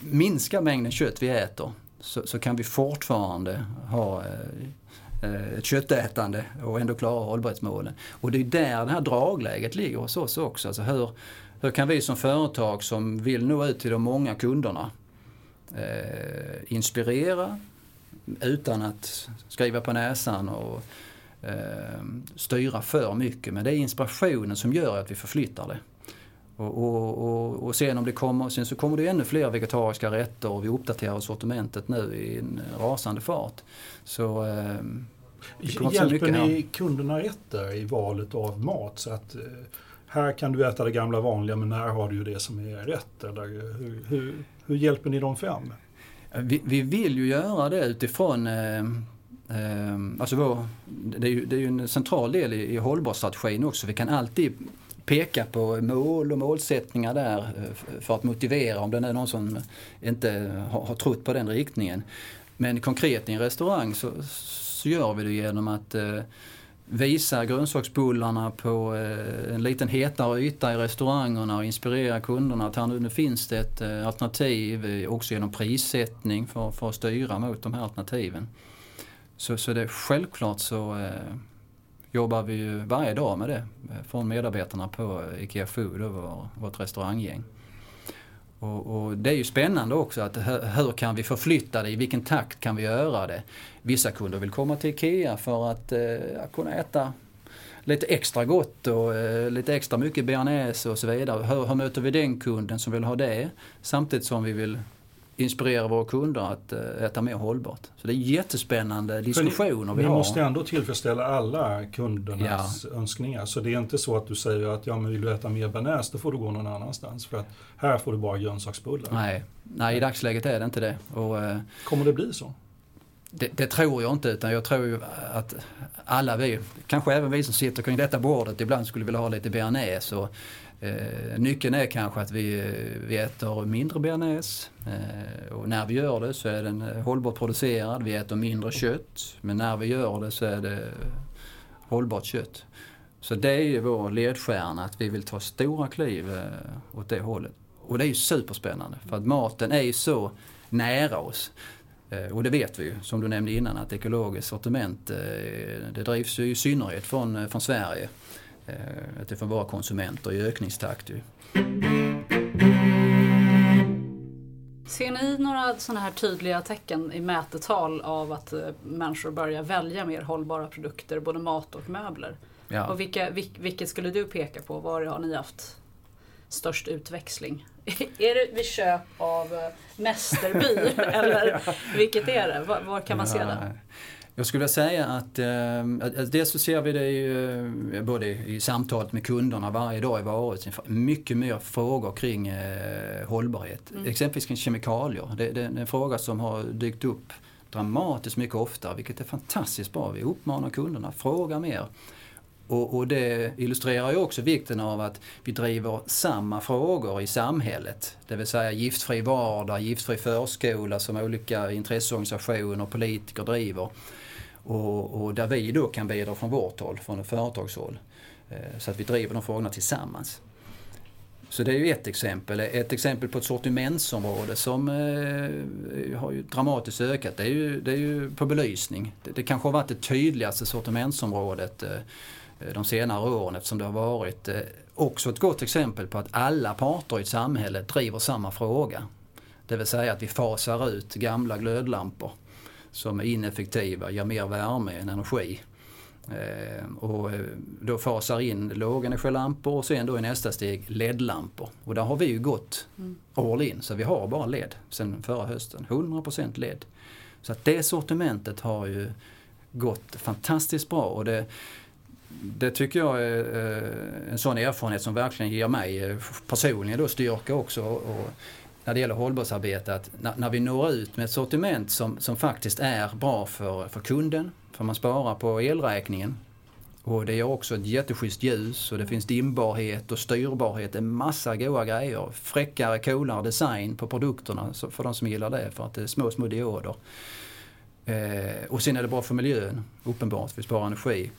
minska mängden kött vi äter så, så kan vi fortfarande ha eh, eh, ett köttätande och ändå klara hållbarhetsmålen. Och det är där det här dragläget ligger hos oss också. Alltså hur, hur kan vi som företag som vill nå ut till de många kunderna eh, inspirera utan att skriva på näsan och eh, styra för mycket. Men det är inspirationen som gör att vi förflyttar det. Och, och, och, och, sen om det kommer, sen så kommer det ännu fler vegetariska rätter och vi uppdaterar sortimentet nu i en rasande fart. Så, eh, Hjälper ni här. kunderna rätt där i valet av mat? Så att eh, här kan du äta det gamla vanliga men här har du ju det som är rätt. Eller hur, hur, hur hjälper ni dem fram? Vi, vi, vill ju göra det utifrån eh, eh, Alltså vår, det, är ju, det är ju en central del i, i hållbarhetsstrategin också. Vi kan alltid peka på mål och målsättningar där eh, för att motivera om det är någon som inte har, har trott på den riktningen. Men konkret i en restaurang så, så gör vi det genom att eh, visa grönsaksbullarna på eh, en liten hetare yta i restaurangerna och inspirera kunderna att här nu, nu finns det ett eh, alternativ eh, också genom prissättning för, för att styra mot de här alternativen. Så, så det självklart så eh, jobbar vi ju varje dag med det eh, från medarbetarna på IKEA Food och vårt restauranggäng. Och, och, det är ju spännande också att hur, kan vi förflytta det, i vilken takt kan vi göra det? Vissa kunder vill komma till IKEA för att eh, kunna äta lite extra gott och eh, lite extra mycket bearnaise och så vidare. Hur, hur möter vi den kunden som vill ha det? Samtidigt som vi vill inspirera våra kunder att eh, äta mer hållbart. Så det är jättespännande diskussioner ni, vi har. Ni måste ändå tillfredsställa alla kundernas ja. önskningar. Så det är inte så att du säger att ja, men vill du äta mer bearnaise då får du gå någon annanstans. För att här får du bara grönsaksbullar. Nej, Nej i dagsläget är det inte det. Och, eh, Kommer det bli så? Det, det, tror jag inte utan jag tror att alla vi, kanske även vi som sitter kring detta bordet ibland skulle vilja ha lite bearnaise. Och, Eh, nyckeln är kanske att vi, eh, vi äter mindre bearnaise eh, och när vi gör det så är den eh, hållbart producerad. Vi äter mindre kött men när vi gör det så är det hållbart kött. Så det är ju vår ledstjärna att vi vill ta stora kliv eh, åt det hållet. Och det är ju superspännande för att maten är ju så nära oss. Eh, och det vet vi ju, som du nämnde innan, att ekologiskt sortiment eh, det drivs ju i synnerhet från, eh, från Sverige utifrån våra konsumenter i ökningstakt. Ser ni några sådana här tydliga tecken i mätetal av att eh, människor börjar välja mer hållbara produkter, både mat och möbler? Ja. Och vilka, vilket skulle du peka på? Var har ni haft störst utväxling? <laughs> är det vid köp av eh, Mästerby <laughs> eller vilket är det? Var, var kan man ja. se det? Jag skulle säga att, eh, dels så ser vi det ju, eh, både i samtalet med kunderna varje dag i varuhuset, mycket mer frågor kring eh, hållbarhet. Mm. Exempelvis kring kemikalier. Det, det, är en fråga som har dykt upp dramatiskt mycket ofta, vilket är fantastiskt bra. Vi uppmanar kunderna, fråga mer. Och, och, det illustrerar ju också vikten av att vi driver samma frågor i samhället. Det vill säga giftfri vardag, giftfri förskola som olika intresseorganisationer och politiker driver. Och, och, där vi då kan bidra från vårt håll, från ett företagshåll. Eh, så att vi driver de frågorna tillsammans. Så det är ju ett exempel. Ett exempel på ett sortimentsområde som eh, har ju dramatiskt ökat, det är ju, det är ju på belysning. Det, det kanske har varit det tydligaste sortimentsområdet eh, de senare åren eftersom det har varit eh, också ett gott exempel på att alla parter i ett samhälle driver samma fråga. Det vill säga att vi fasar ut gamla glödlampor som är ineffektiva, ger mer värme än energi. Eh, och eh, då fasar in lågenergilampor och sen då i nästa steg LED-lampor. Och där har vi ju gått mm. all in så vi har bara LED sen förra hösten. 100% LED. Så att det sortimentet har ju gått fantastiskt bra och det, det tycker jag är eh, en sån erfarenhet som verkligen ger mig personligen då styrka också. Och när det gäller hållbarhetsarbete att när, när, vi når ut med ett sortiment som, som faktiskt är bra för, för kunden, för man sparar på elräkningen. Och det är också ett jätteschysst ljus och det finns dimbarhet och styrbarhet. En massa goda grejer. Fräckare, coolare design på produkterna för de som gillar det för att det är små, små dioder. Eh, och sen är det bra för miljön, uppenbart, vi sparar energi.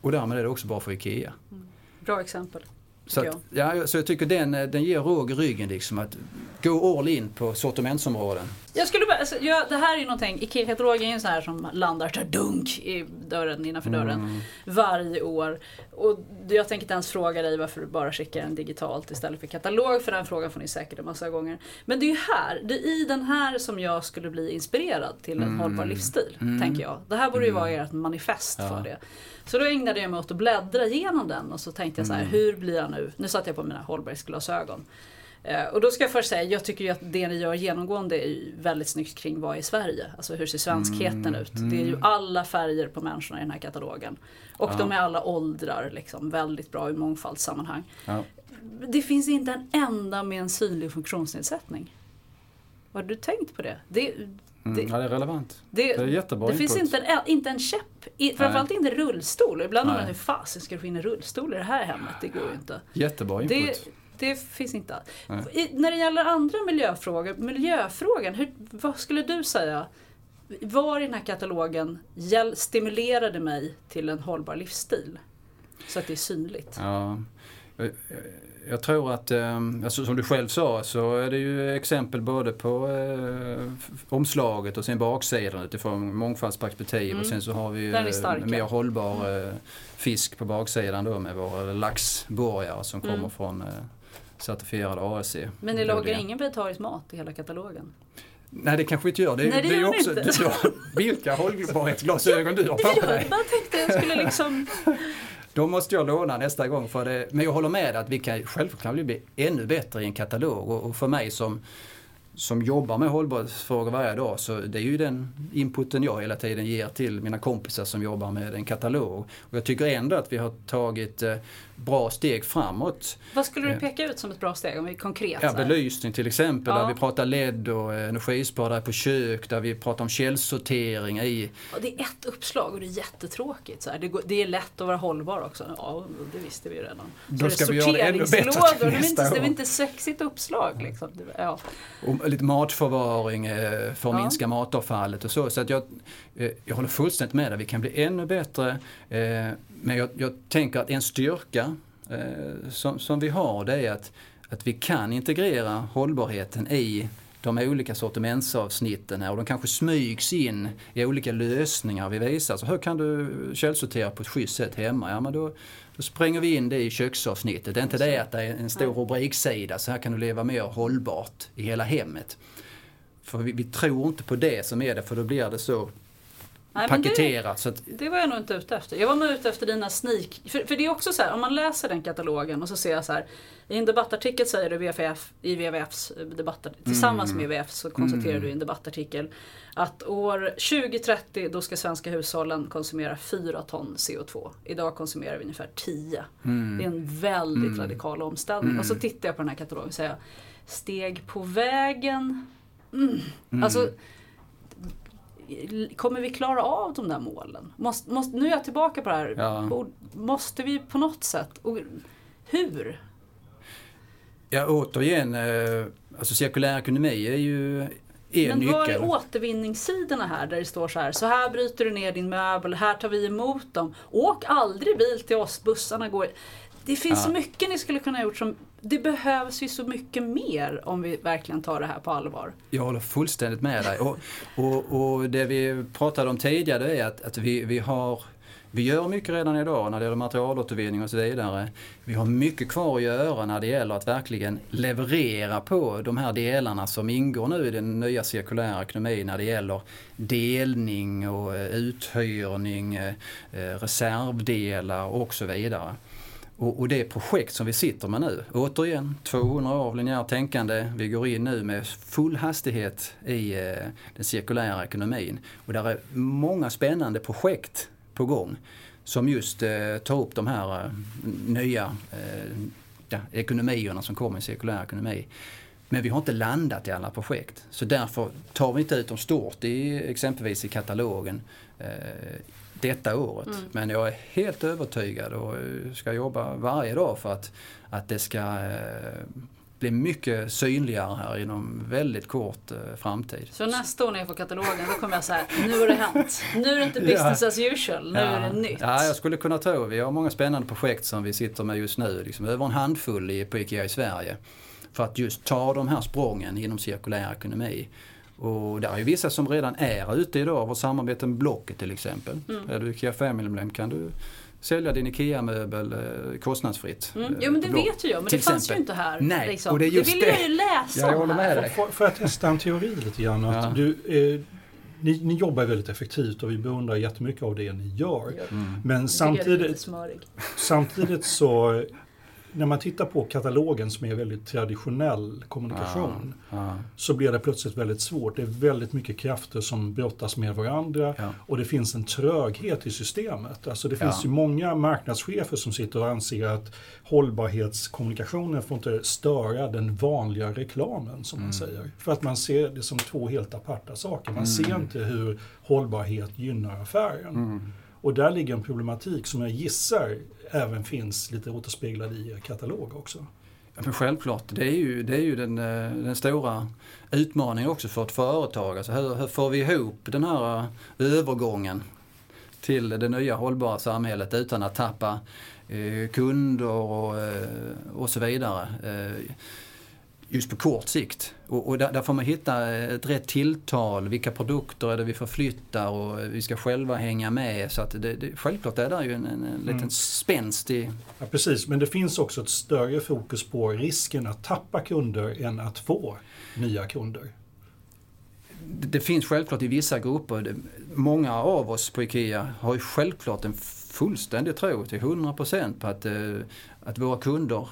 Och därmed är det också bra för IKEA. Mm. Bra exempel. Så, att, ja, så jag tycker den, den ger råg i ryggen liksom att gå all in på sortimentsområden. Jag skulle bara, alltså, ja, det här är ju någonting, IKEA-katalogen är ju en sån här som landar så dunk i dörren, innanför dörren mm. varje år. Och jag tänker inte ens fråga dig varför du bara skickar den digitalt istället för katalog, för den frågan får ni säkert en massa gånger. Men det är ju här, det är i den här som jag skulle bli inspirerad till en mm. hållbar livsstil, mm. tänker jag. Det här borde ju vara mm. ert manifest ja. för det. Så då ägnade jag mig åt att bläddra igenom den och så tänkte jag så här, mm. hur blir jag nu? Nu satte jag på mina hållbarhetsglasögon. Eh, och då ska jag först säga, jag tycker ju att det ni gör genomgående är väldigt snyggt kring vad är Sverige? Alltså hur ser svenskheten mm, ut? Det är ju mm. alla färger på människorna i den här katalogen. Och ja. de är alla åldrar, liksom, väldigt bra i mångfaldssammanhang. Ja. Det finns inte en enda med en synlig funktionsnedsättning. Har du tänkt på det? det, Mm, det, ja, det är relevant. Det, det är jättebra Det input. finns inte en, inte en käpp, i, framförallt inte rullstol. Ibland undrar man hur fasen ska du få in en rullstol i det här hemmet? Det går ju inte. Jättebra input. Det, det finns inte. I, när det gäller andra miljöfrågor, miljöfrågan, hur, vad skulle du säga? Var i den här katalogen stimulerade mig till en hållbar livsstil? Så att det är synligt. Ja. Jag tror att, ehm, alltså som du själv sa, så är det ju exempel både på eh, omslaget och sen baksidan utifrån mångfaldsperspektiv mm. och sen så har vi eh, mer hållbar eh, fisk på baksidan då med våra laxborgare som mm. kommer från eh, certifierad ASC. Men ni lagar ingen vegetarisk mat i hela katalogen? Nej det kanske inte gör. Det, Nej, det, det är också, inte. Du, vilka hållbarhetsglasögon du har <laughs> på dig. Jag tänkte jag skulle liksom... <laughs> Då måste jag låna nästa gång. För det, men jag håller med att vi kan självklart bli ännu bättre i en katalog. Och, och för mig som som jobbar med hållbarhetsfrågor varje dag så det är ju den inputen jag hela tiden ger till mina kompisar som jobbar med en katalog. Och jag tycker ändå att vi har tagit eh, bra steg framåt. Vad skulle du eh, peka ut som ett bra steg om vi är konkret? Ja, belysning till exempel, ja. där vi pratar LED och energispar på kök, där vi pratar om källsortering i... Ja, det är ett uppslag och det är jättetråkigt. Så. Det, går, det är lätt att vara hållbar också. Ja, det visste vi ju redan. Då ska vi göra det ännu bättre till nästa år. Det är inte sexigt uppslag liksom. Ja. Och lite matförvaring eh, för att minska matavfallet och så. Så att jag, eh, jag håller fullständigt med dig, vi kan bli ännu bättre. Eh, men jag, jag tänker att en styrka som, som vi har det är att, att vi kan integrera hållbarheten i de olika sortimentsavsnitten här och de kanske smygs in i olika lösningar vi visar. Så hur kan du källsortera på ett schysst sätt hemma? Ja, men då, då spränger vi in det i köksavsnittet. Det är inte det att det är en stor rubriksida, så här kan du leva mer hållbart i hela hemmet. För vi, vi tror inte på det som är det, för då blir det så Nej, men det- paketerat. Så att, Det var jag nog inte ute efter. Jag var nog ute efter dina sneak... För, för det är också så här, om man läser den katalogen och så ser jag så här. I en debattartikel säger du WFF, i WWFs debattartikel, tillsammans med WWF så konstaterar du i en debattartikel att år 2030 då ska svenska hushållen konsumera 4 ton CO2. Idag konsumerar vi ungefär 10. Det är en väldigt radikal omställning. Och så tittar jag på den här katalogen och säger steg på vägen. Mm. Alltså, kommer vi klara av de där målen? Måste, måste, nu är jag tillbaka på det här. Ja. Måste vi på något sätt? Och hur? ja, återigen, eh, alltså cirkulär ekonomi är ju en Men var är nyckel. återvinningssidorna här där det står så här, så här bryter du ner din möbel, här tar vi emot dem. Åk aldrig bil till oss, bussarna går. Det finns så mycket ni skulle kunna gjort som, det behövs ju så mycket mer om vi verkligen tar det här på allvar. Jag håller fullständigt med dig. Och, och, och det vi pratade om tidigare är att, att vi, vi har vi gör mycket redan idag när det gäller materialåtervinning och så vidare. Vi har mycket kvar att göra när det gäller att verkligen leverera på de här delarna som ingår nu i den nya cirkulära ekonomin när det gäller delning och eh, uthyrning, eh, eh, reservdelar och så vidare. Och, och det projekt som vi sitter med nu, återigen 200 år av linjärt tänkande. Vi går in nu med full hastighet i eh, den cirkulära ekonomin. Och där är många spännande projekt på gång som just eh, tar upp de här eh, nya eh, ja, ekonomierna som kommer i cirkulär ekonomi. Men vi har inte landat i alla projekt. Så därför tar vi inte ut dem stort i exempelvis i katalogen eh, detta året. Men jag är helt övertygad och eh, ska jobba varje dag för att, att det ska eh, bli mycket synligare här inom väldigt kort eh, framtid. Så nästa år när jag får katalogen då kommer jag säga nu har det hänt. Nu är det inte <laughs> business as usual, nu är det nytt. Ja, jag skulle kunna tro. Vi har många spännande projekt som vi sitter med just nu. Liksom över en handfull i, på IKEA i Sverige. För att just ta de här sprången inom cirkulär ekonomi. Och där är ju vissa som redan är ute idag. Vårt samarbete med Blocket till exempel. Mm. Är du IKEA Family-medlem kan du sälja din IKEA-möbel eh, kostnadsfritt. Mm. eh, Jo men det vet ju jag, men det fanns ju inte här. Nej, liksom. och det är just vill det. jag ju läsa Jag om håller med här. dig. Får, får jag testa en teori lite grann? Att Ja. du, eh, ni, ni jobbar väldigt effektivt och vi beundrar jättemycket av det ni gör. Men är lite samtidigt, samtidigt så, när man tittar på katalogen som är väldigt traditionell kommunikation, Ja. så blir det plötsligt väldigt svårt. Det är väldigt mycket krafter som brottas med varandra Ja. och det finns en tröghet i systemet. Alltså det finns Ja. ju många marknadschefer som sitter och anser att hållbarhetskommunikationen får inte störa den vanliga reklamen som Mm. man säger. För att man ser det som två helt aparta saker. Man Mm. ser inte hur hållbarhet gynnar affären. Mm. Och där ligger en problematik som jag gissar även finns lite återspeglad i er katalog också. Ja, men självklart, det är ju, det är ju den, eh, den stora utmaningen också för ett företag. Alltså hur, hur får vi ihop den här eh, övergången till det nya hållbara samhället utan att tappa eh, kunder och, eh, och så vidare. Eh, just på kort sikt. Och, och där, där får man hitta ett rätt tilltal. Vilka produkter är det vi förflyttar och vi ska själva hänga med. Så att det, det, självklart är det ju en, en, en liten spänst i, Ja, precis, men det finns också ett större fokus på risken att tappa kunder än att få nya kunder. det, det finns självklart i vissa grupper, många av oss på IKEA har ju självklart en fullständig tro till 100% på att, eh, att våra kunder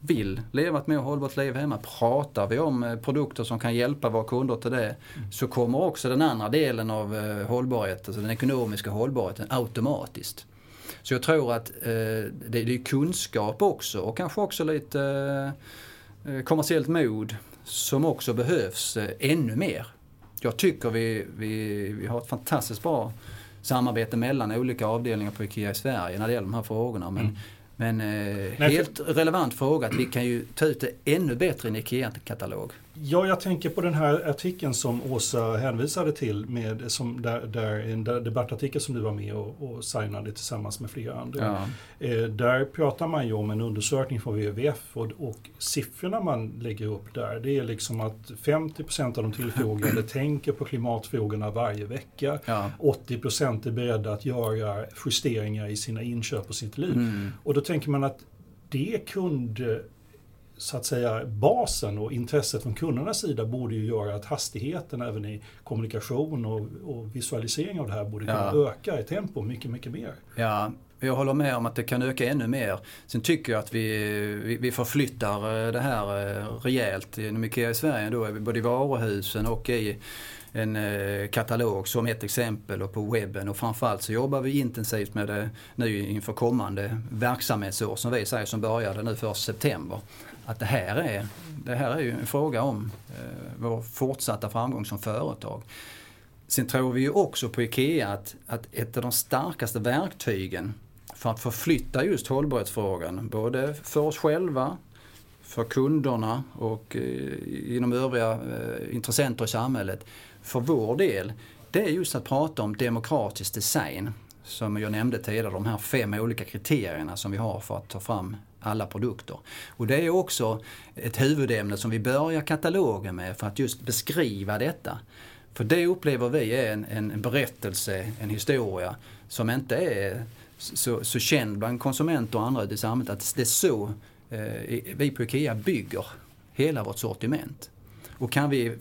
vill leva ett mer hållbart liv hemma. Pratar vi om eh, produkter som kan hjälpa våra kunder till det så kommer också den andra delen av eh, hållbarhet, alltså den ekonomiska hållbarheten automatiskt. Så jag tror att eh, det, är kunskap också och kanske också lite kommersiellt mod som också behövs eh, ännu mer. Jag tycker vi, vi, vi har ett fantastiskt bra samarbete mellan olika avdelningar på IKEA i Sverige när det gäller de här frågorna. Men, men eh, för- helt relevant fråga att vi kan ju ta ut det ännu bättre i en IKEA-katalog. Ja, jag tänker på den här artikeln som Åsa hänvisade till, med, som där, där, en debattartikel som du var med och, och signade tillsammans med flera andra. Ja. Eh, där pratar man ju om en undersökning från WWF och, och siffrorna man lägger upp där, det är liksom att 50% av de tillfrågade <clears throat> tänker på klimatfrågorna varje vecka. Ja. 80% är beredda att göra justeringar i sina inköp och sitt liv. Mm. Och då tänker man att det så att säga basen och intresset från kundernas sida borde ju göra att hastigheten även i kommunikation och, och visualisering av det här borde kunna ja. öka i tempo mycket, mycket mer. Ja, jag håller med om att det kan öka ännu mer. Sen tycker jag att vi, vi, vi förflyttar eh, det här eh, rejält. Inom IKEA i Sverige då, både i varuhusen och i en eh, katalog som ett exempel och på webben och framförallt så jobbar vi intensivt med det nu inför kommande verksamhetsår som vi säger som började nu först september. Att det här är, det här är ju en fråga om eh, vår fortsatta framgång som företag. Sen tror vi ju också på IKEA att, att ett av de starkaste verktygen för att förflytta just hållbarhetsfrågan, både för oss själva, för kunderna och eh, inom övriga eh, intressenter i samhället, för vår del, det är just att prata om demokratisk design. Som jag nämnde tidigare, de här fem olika kriterierna som vi har för att ta fram alla produkter. Och det är också ett huvudämne som vi börjar katalogen med för att just beskriva detta. För det upplever vi är en, en berättelse, en historia som inte är så, så känd bland konsumenter och andra i samhället att det är så eh, vi på IKEA bygger hela vårt sortiment. Och kan vi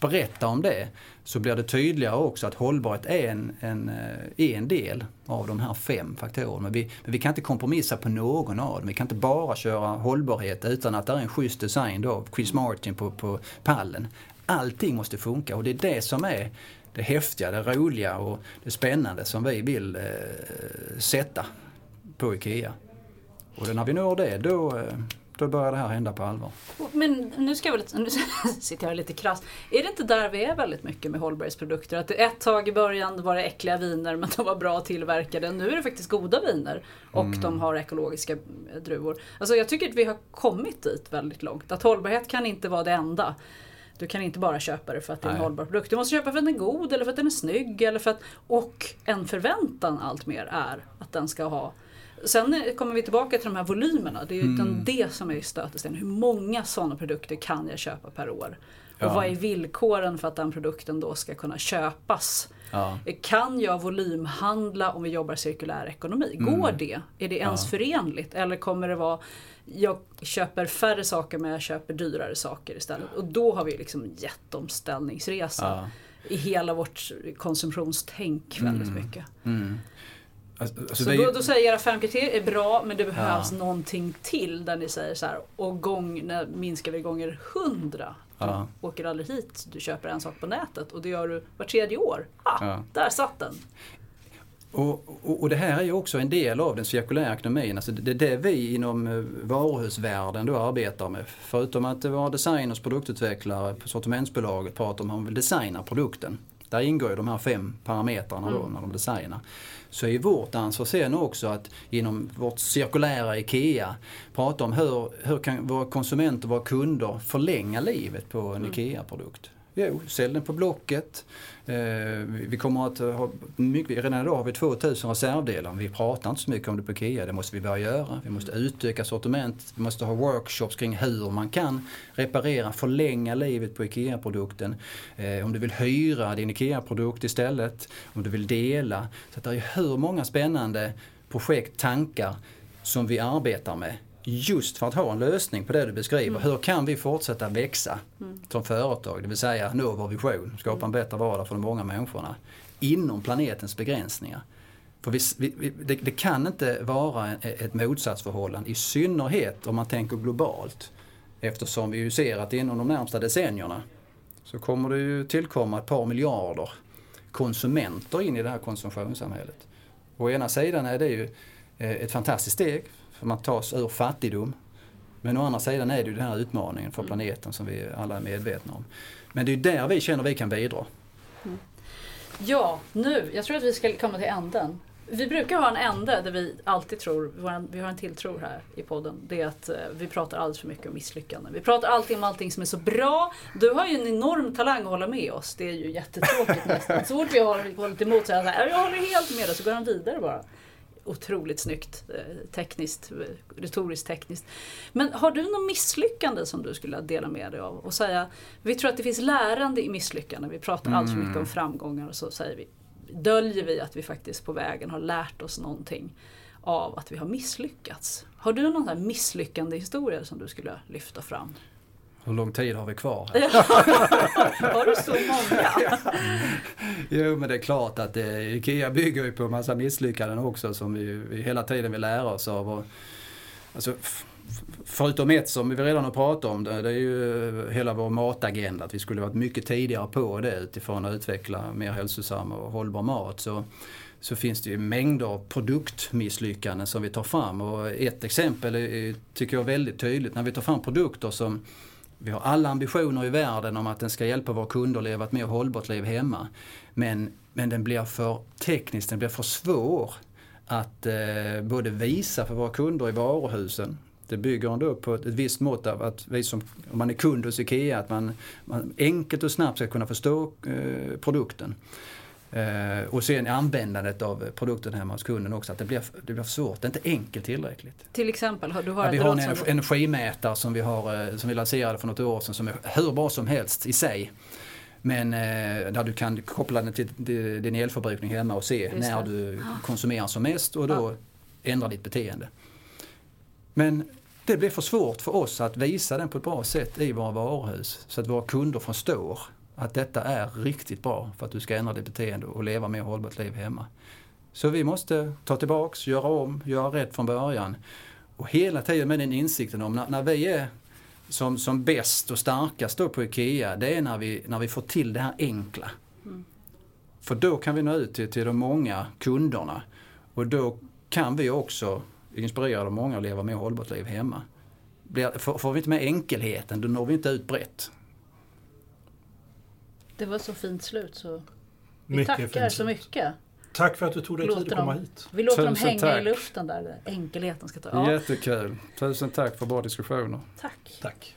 berätta om det så blir det tydligare också att hållbarhet är en, en, eh, är en del av de här fem faktorerna. Men vi, men vi kan inte kompromissa på någon av dem. Vi kan inte bara köra hållbarhet utan att det är en schysst design då, Chris Martin på, på pallen. Allting måste funka och det är det som är det häftiga, det roliga och det spännande som vi vill eh, sätta på IKEA. Och när vi når det, då, eh, då börjar det här hända på allvar. Men nu ska jag väl, nu <laughs> sitter jag lite krass. Är det inte där vi är väldigt mycket med hållbarhetsprodukter? Att ett tag i början var det äckliga viner men de var bra tillverkade. Nu är det faktiskt goda viner och mm. de har ekologiska druvor. Alltså jag tycker att vi har kommit dit väldigt långt. Att hållbarhet kan inte vara det enda. Du kan inte bara köpa det för att det är en hållbar produkt. Du måste köpa för att den är god eller för att den är snygg. Eller för att, och en förväntan allt mer är att den ska ha Sen kommer vi tillbaka till de här volymerna. Det är ju mm. det som är stötestenen. Hur många sådana produkter kan jag köpa per år? Och ja. vad är villkoren för att den produkten då ska kunna köpas? Ja. Kan jag volymhandla om vi jobbar cirkulär ekonomi? Går mm. det? Är det ens ja. förenligt? Eller kommer det vara jag köper färre saker men jag köper dyrare saker istället. Och då har vi liksom jätteomställningsresa ja. i hela vårt konsumtionstänk väldigt mm. mycket. Mm. Alltså, alltså så då, då, säger era fem kriterier är bra men det behövs ja. någonting till där ni säger så här och gång, när minskar vi gånger hundra. Ja. åker aldrig hit, du köper en sak på nätet och det gör du var tredje år. Ah, ja. Där satt den! Och, och, och, det här är ju också en del av den cirkulära ekonomin. Alltså det är det vi inom eh, varuhusvärlden då arbetar med. Förutom att vara designers, produktutvecklare på sortimentsbolaget pratar om hur man vill designa produkten. Där ingår ju de här fem parametrarna då mm. när de designar. Så är vårt ansvar sen också att inom vårt cirkulära IKEA prata om hur, hur kan våra konsumenter, våra kunder förlänga livet på en mm. IKEA-produkt. Jo, sälj den på Blocket. Eh, vi kommer att ha mycket, redan idag har vi 2000 reservdelar. Vi pratar inte så mycket om det på IKEA, det måste vi börja göra. Vi måste utöka sortiment, vi måste ha workshops kring hur man kan reparera, förlänga livet på IKEA-produkten. Eh, om du vill hyra din IKEA-produkt istället, om du vill dela. Så det är hur många spännande projekt, tankar som vi arbetar med just för att ha en lösning på det du beskriver. Mm. Hur kan vi fortsätta växa mm. som företag? Det vill säga nå vår vision, skapa en bättre vardag för de många människorna inom planetens begränsningar. För vi, vi, det, det, kan inte vara ett motsatsförhållande, i synnerhet om man tänker globalt. Eftersom vi ju ser att inom de närmsta decennierna så kommer det ju tillkomma ett par miljarder konsumenter in i det här konsumtionssamhället. Å ena sidan är det ju eh, ett fantastiskt steg för man tas ur fattigdom. Men å andra sidan är det ju den här utmaningen för mm. planeten som vi alla är medvetna om. Men det är där vi känner att vi kan bidra. Mm. Ja, nu, jag tror att vi ska komma till änden. Vi brukar ha en ände där vi alltid tror, vi har en tilltro här i podden, det är att eh, vi pratar alldeles för mycket om misslyckanden. Vi pratar alltid om allting som är så bra. Du har ju en enorm talang att hålla med oss, det är ju jättetråkigt nästan. Så fort vi har hållit emot så är jag så här, jag håller helt med dig, så går han vidare bara otroligt snyggt eh, tekniskt, eh, retoriskt tekniskt. Men har du något misslyckande som du skulle dela med dig av? Och säga, vi tror att det finns lärande i misslyckanden. Vi pratar mm. för mycket om mm. framgångar och så säger vi, döljer vi att vi faktiskt på vägen har lärt oss någonting av att vi har misslyckats. Har du någon misslyckande historia som du skulle lyfta fram? Hur lång tid har vi kvar? <laughs> har du så många? jo men det är klart att eh, IKEA bygger ju på en massa misslyckanden också som vi, vi hela tiden vill lära oss av. Och, alltså, förutom ett som vi redan har pratat om, det, det är ju hela vår matagenda. Att vi skulle varit mycket tidigare på det utifrån att utveckla mer hälsosam och hållbar mat. Så, så finns det ju mängder av produktmisslyckanden som vi tar fram. Och ett exempel är, tycker jag är väldigt tydligt när vi tar fram produkter som vi har alla ambitioner i världen om att den ska hjälpa våra kunder att leva ett mer hållbart liv hemma. Men, men den blir för teknisk, den blir för svår att eh, både visa för våra kunder i varuhusen. Det bygger ändå på ett, visst mått av att vi som, om man är kund hos IKEA, att man, man enkelt och snabbt ska kunna förstå eh, produkten. Eh, och sen användandet av produkten hemma hos kunden också, att det blir, det blir svårt. Det är inte enkelt tillräckligt. Till exempel? Du har ja, vi har en energi, energimätare som vi, har, eh, som vi lanserade för något år sedan som är hur bra som helst i sig. Men eh, där du kan koppla den till din elförbrukning hemma och se när du konsumerar som mest och då ja. ändra ditt beteende. Men det blir för svårt för oss att visa den på ett bra sätt i våra varuhus så att våra kunder förstår att detta är riktigt bra för att du ska ändra ditt beteende och leva mer hållbart liv hemma. Så vi måste ta tillbaks, göra om, göra rätt från början. Och hela tiden med den insikten om när, när vi är som, som bäst och starkast då på IKEA, det är när vi, när vi får till det här enkla. Mm. För då kan vi nå ut till, till de många kunderna och då kan vi också inspirera de många att leva mer hållbart liv hemma. Blir, får, får vi inte med enkelheten, då når vi inte ut brett. Det var så fint slut så vi mycket tackar så mycket. Tack för att du tog dig tid att komma hit. Vi låter Tusen dem hänga tack. i luften där, enkelheten ska ta. Ja. Jättekul. Tusen tack för bra diskussioner. Tack. Tack.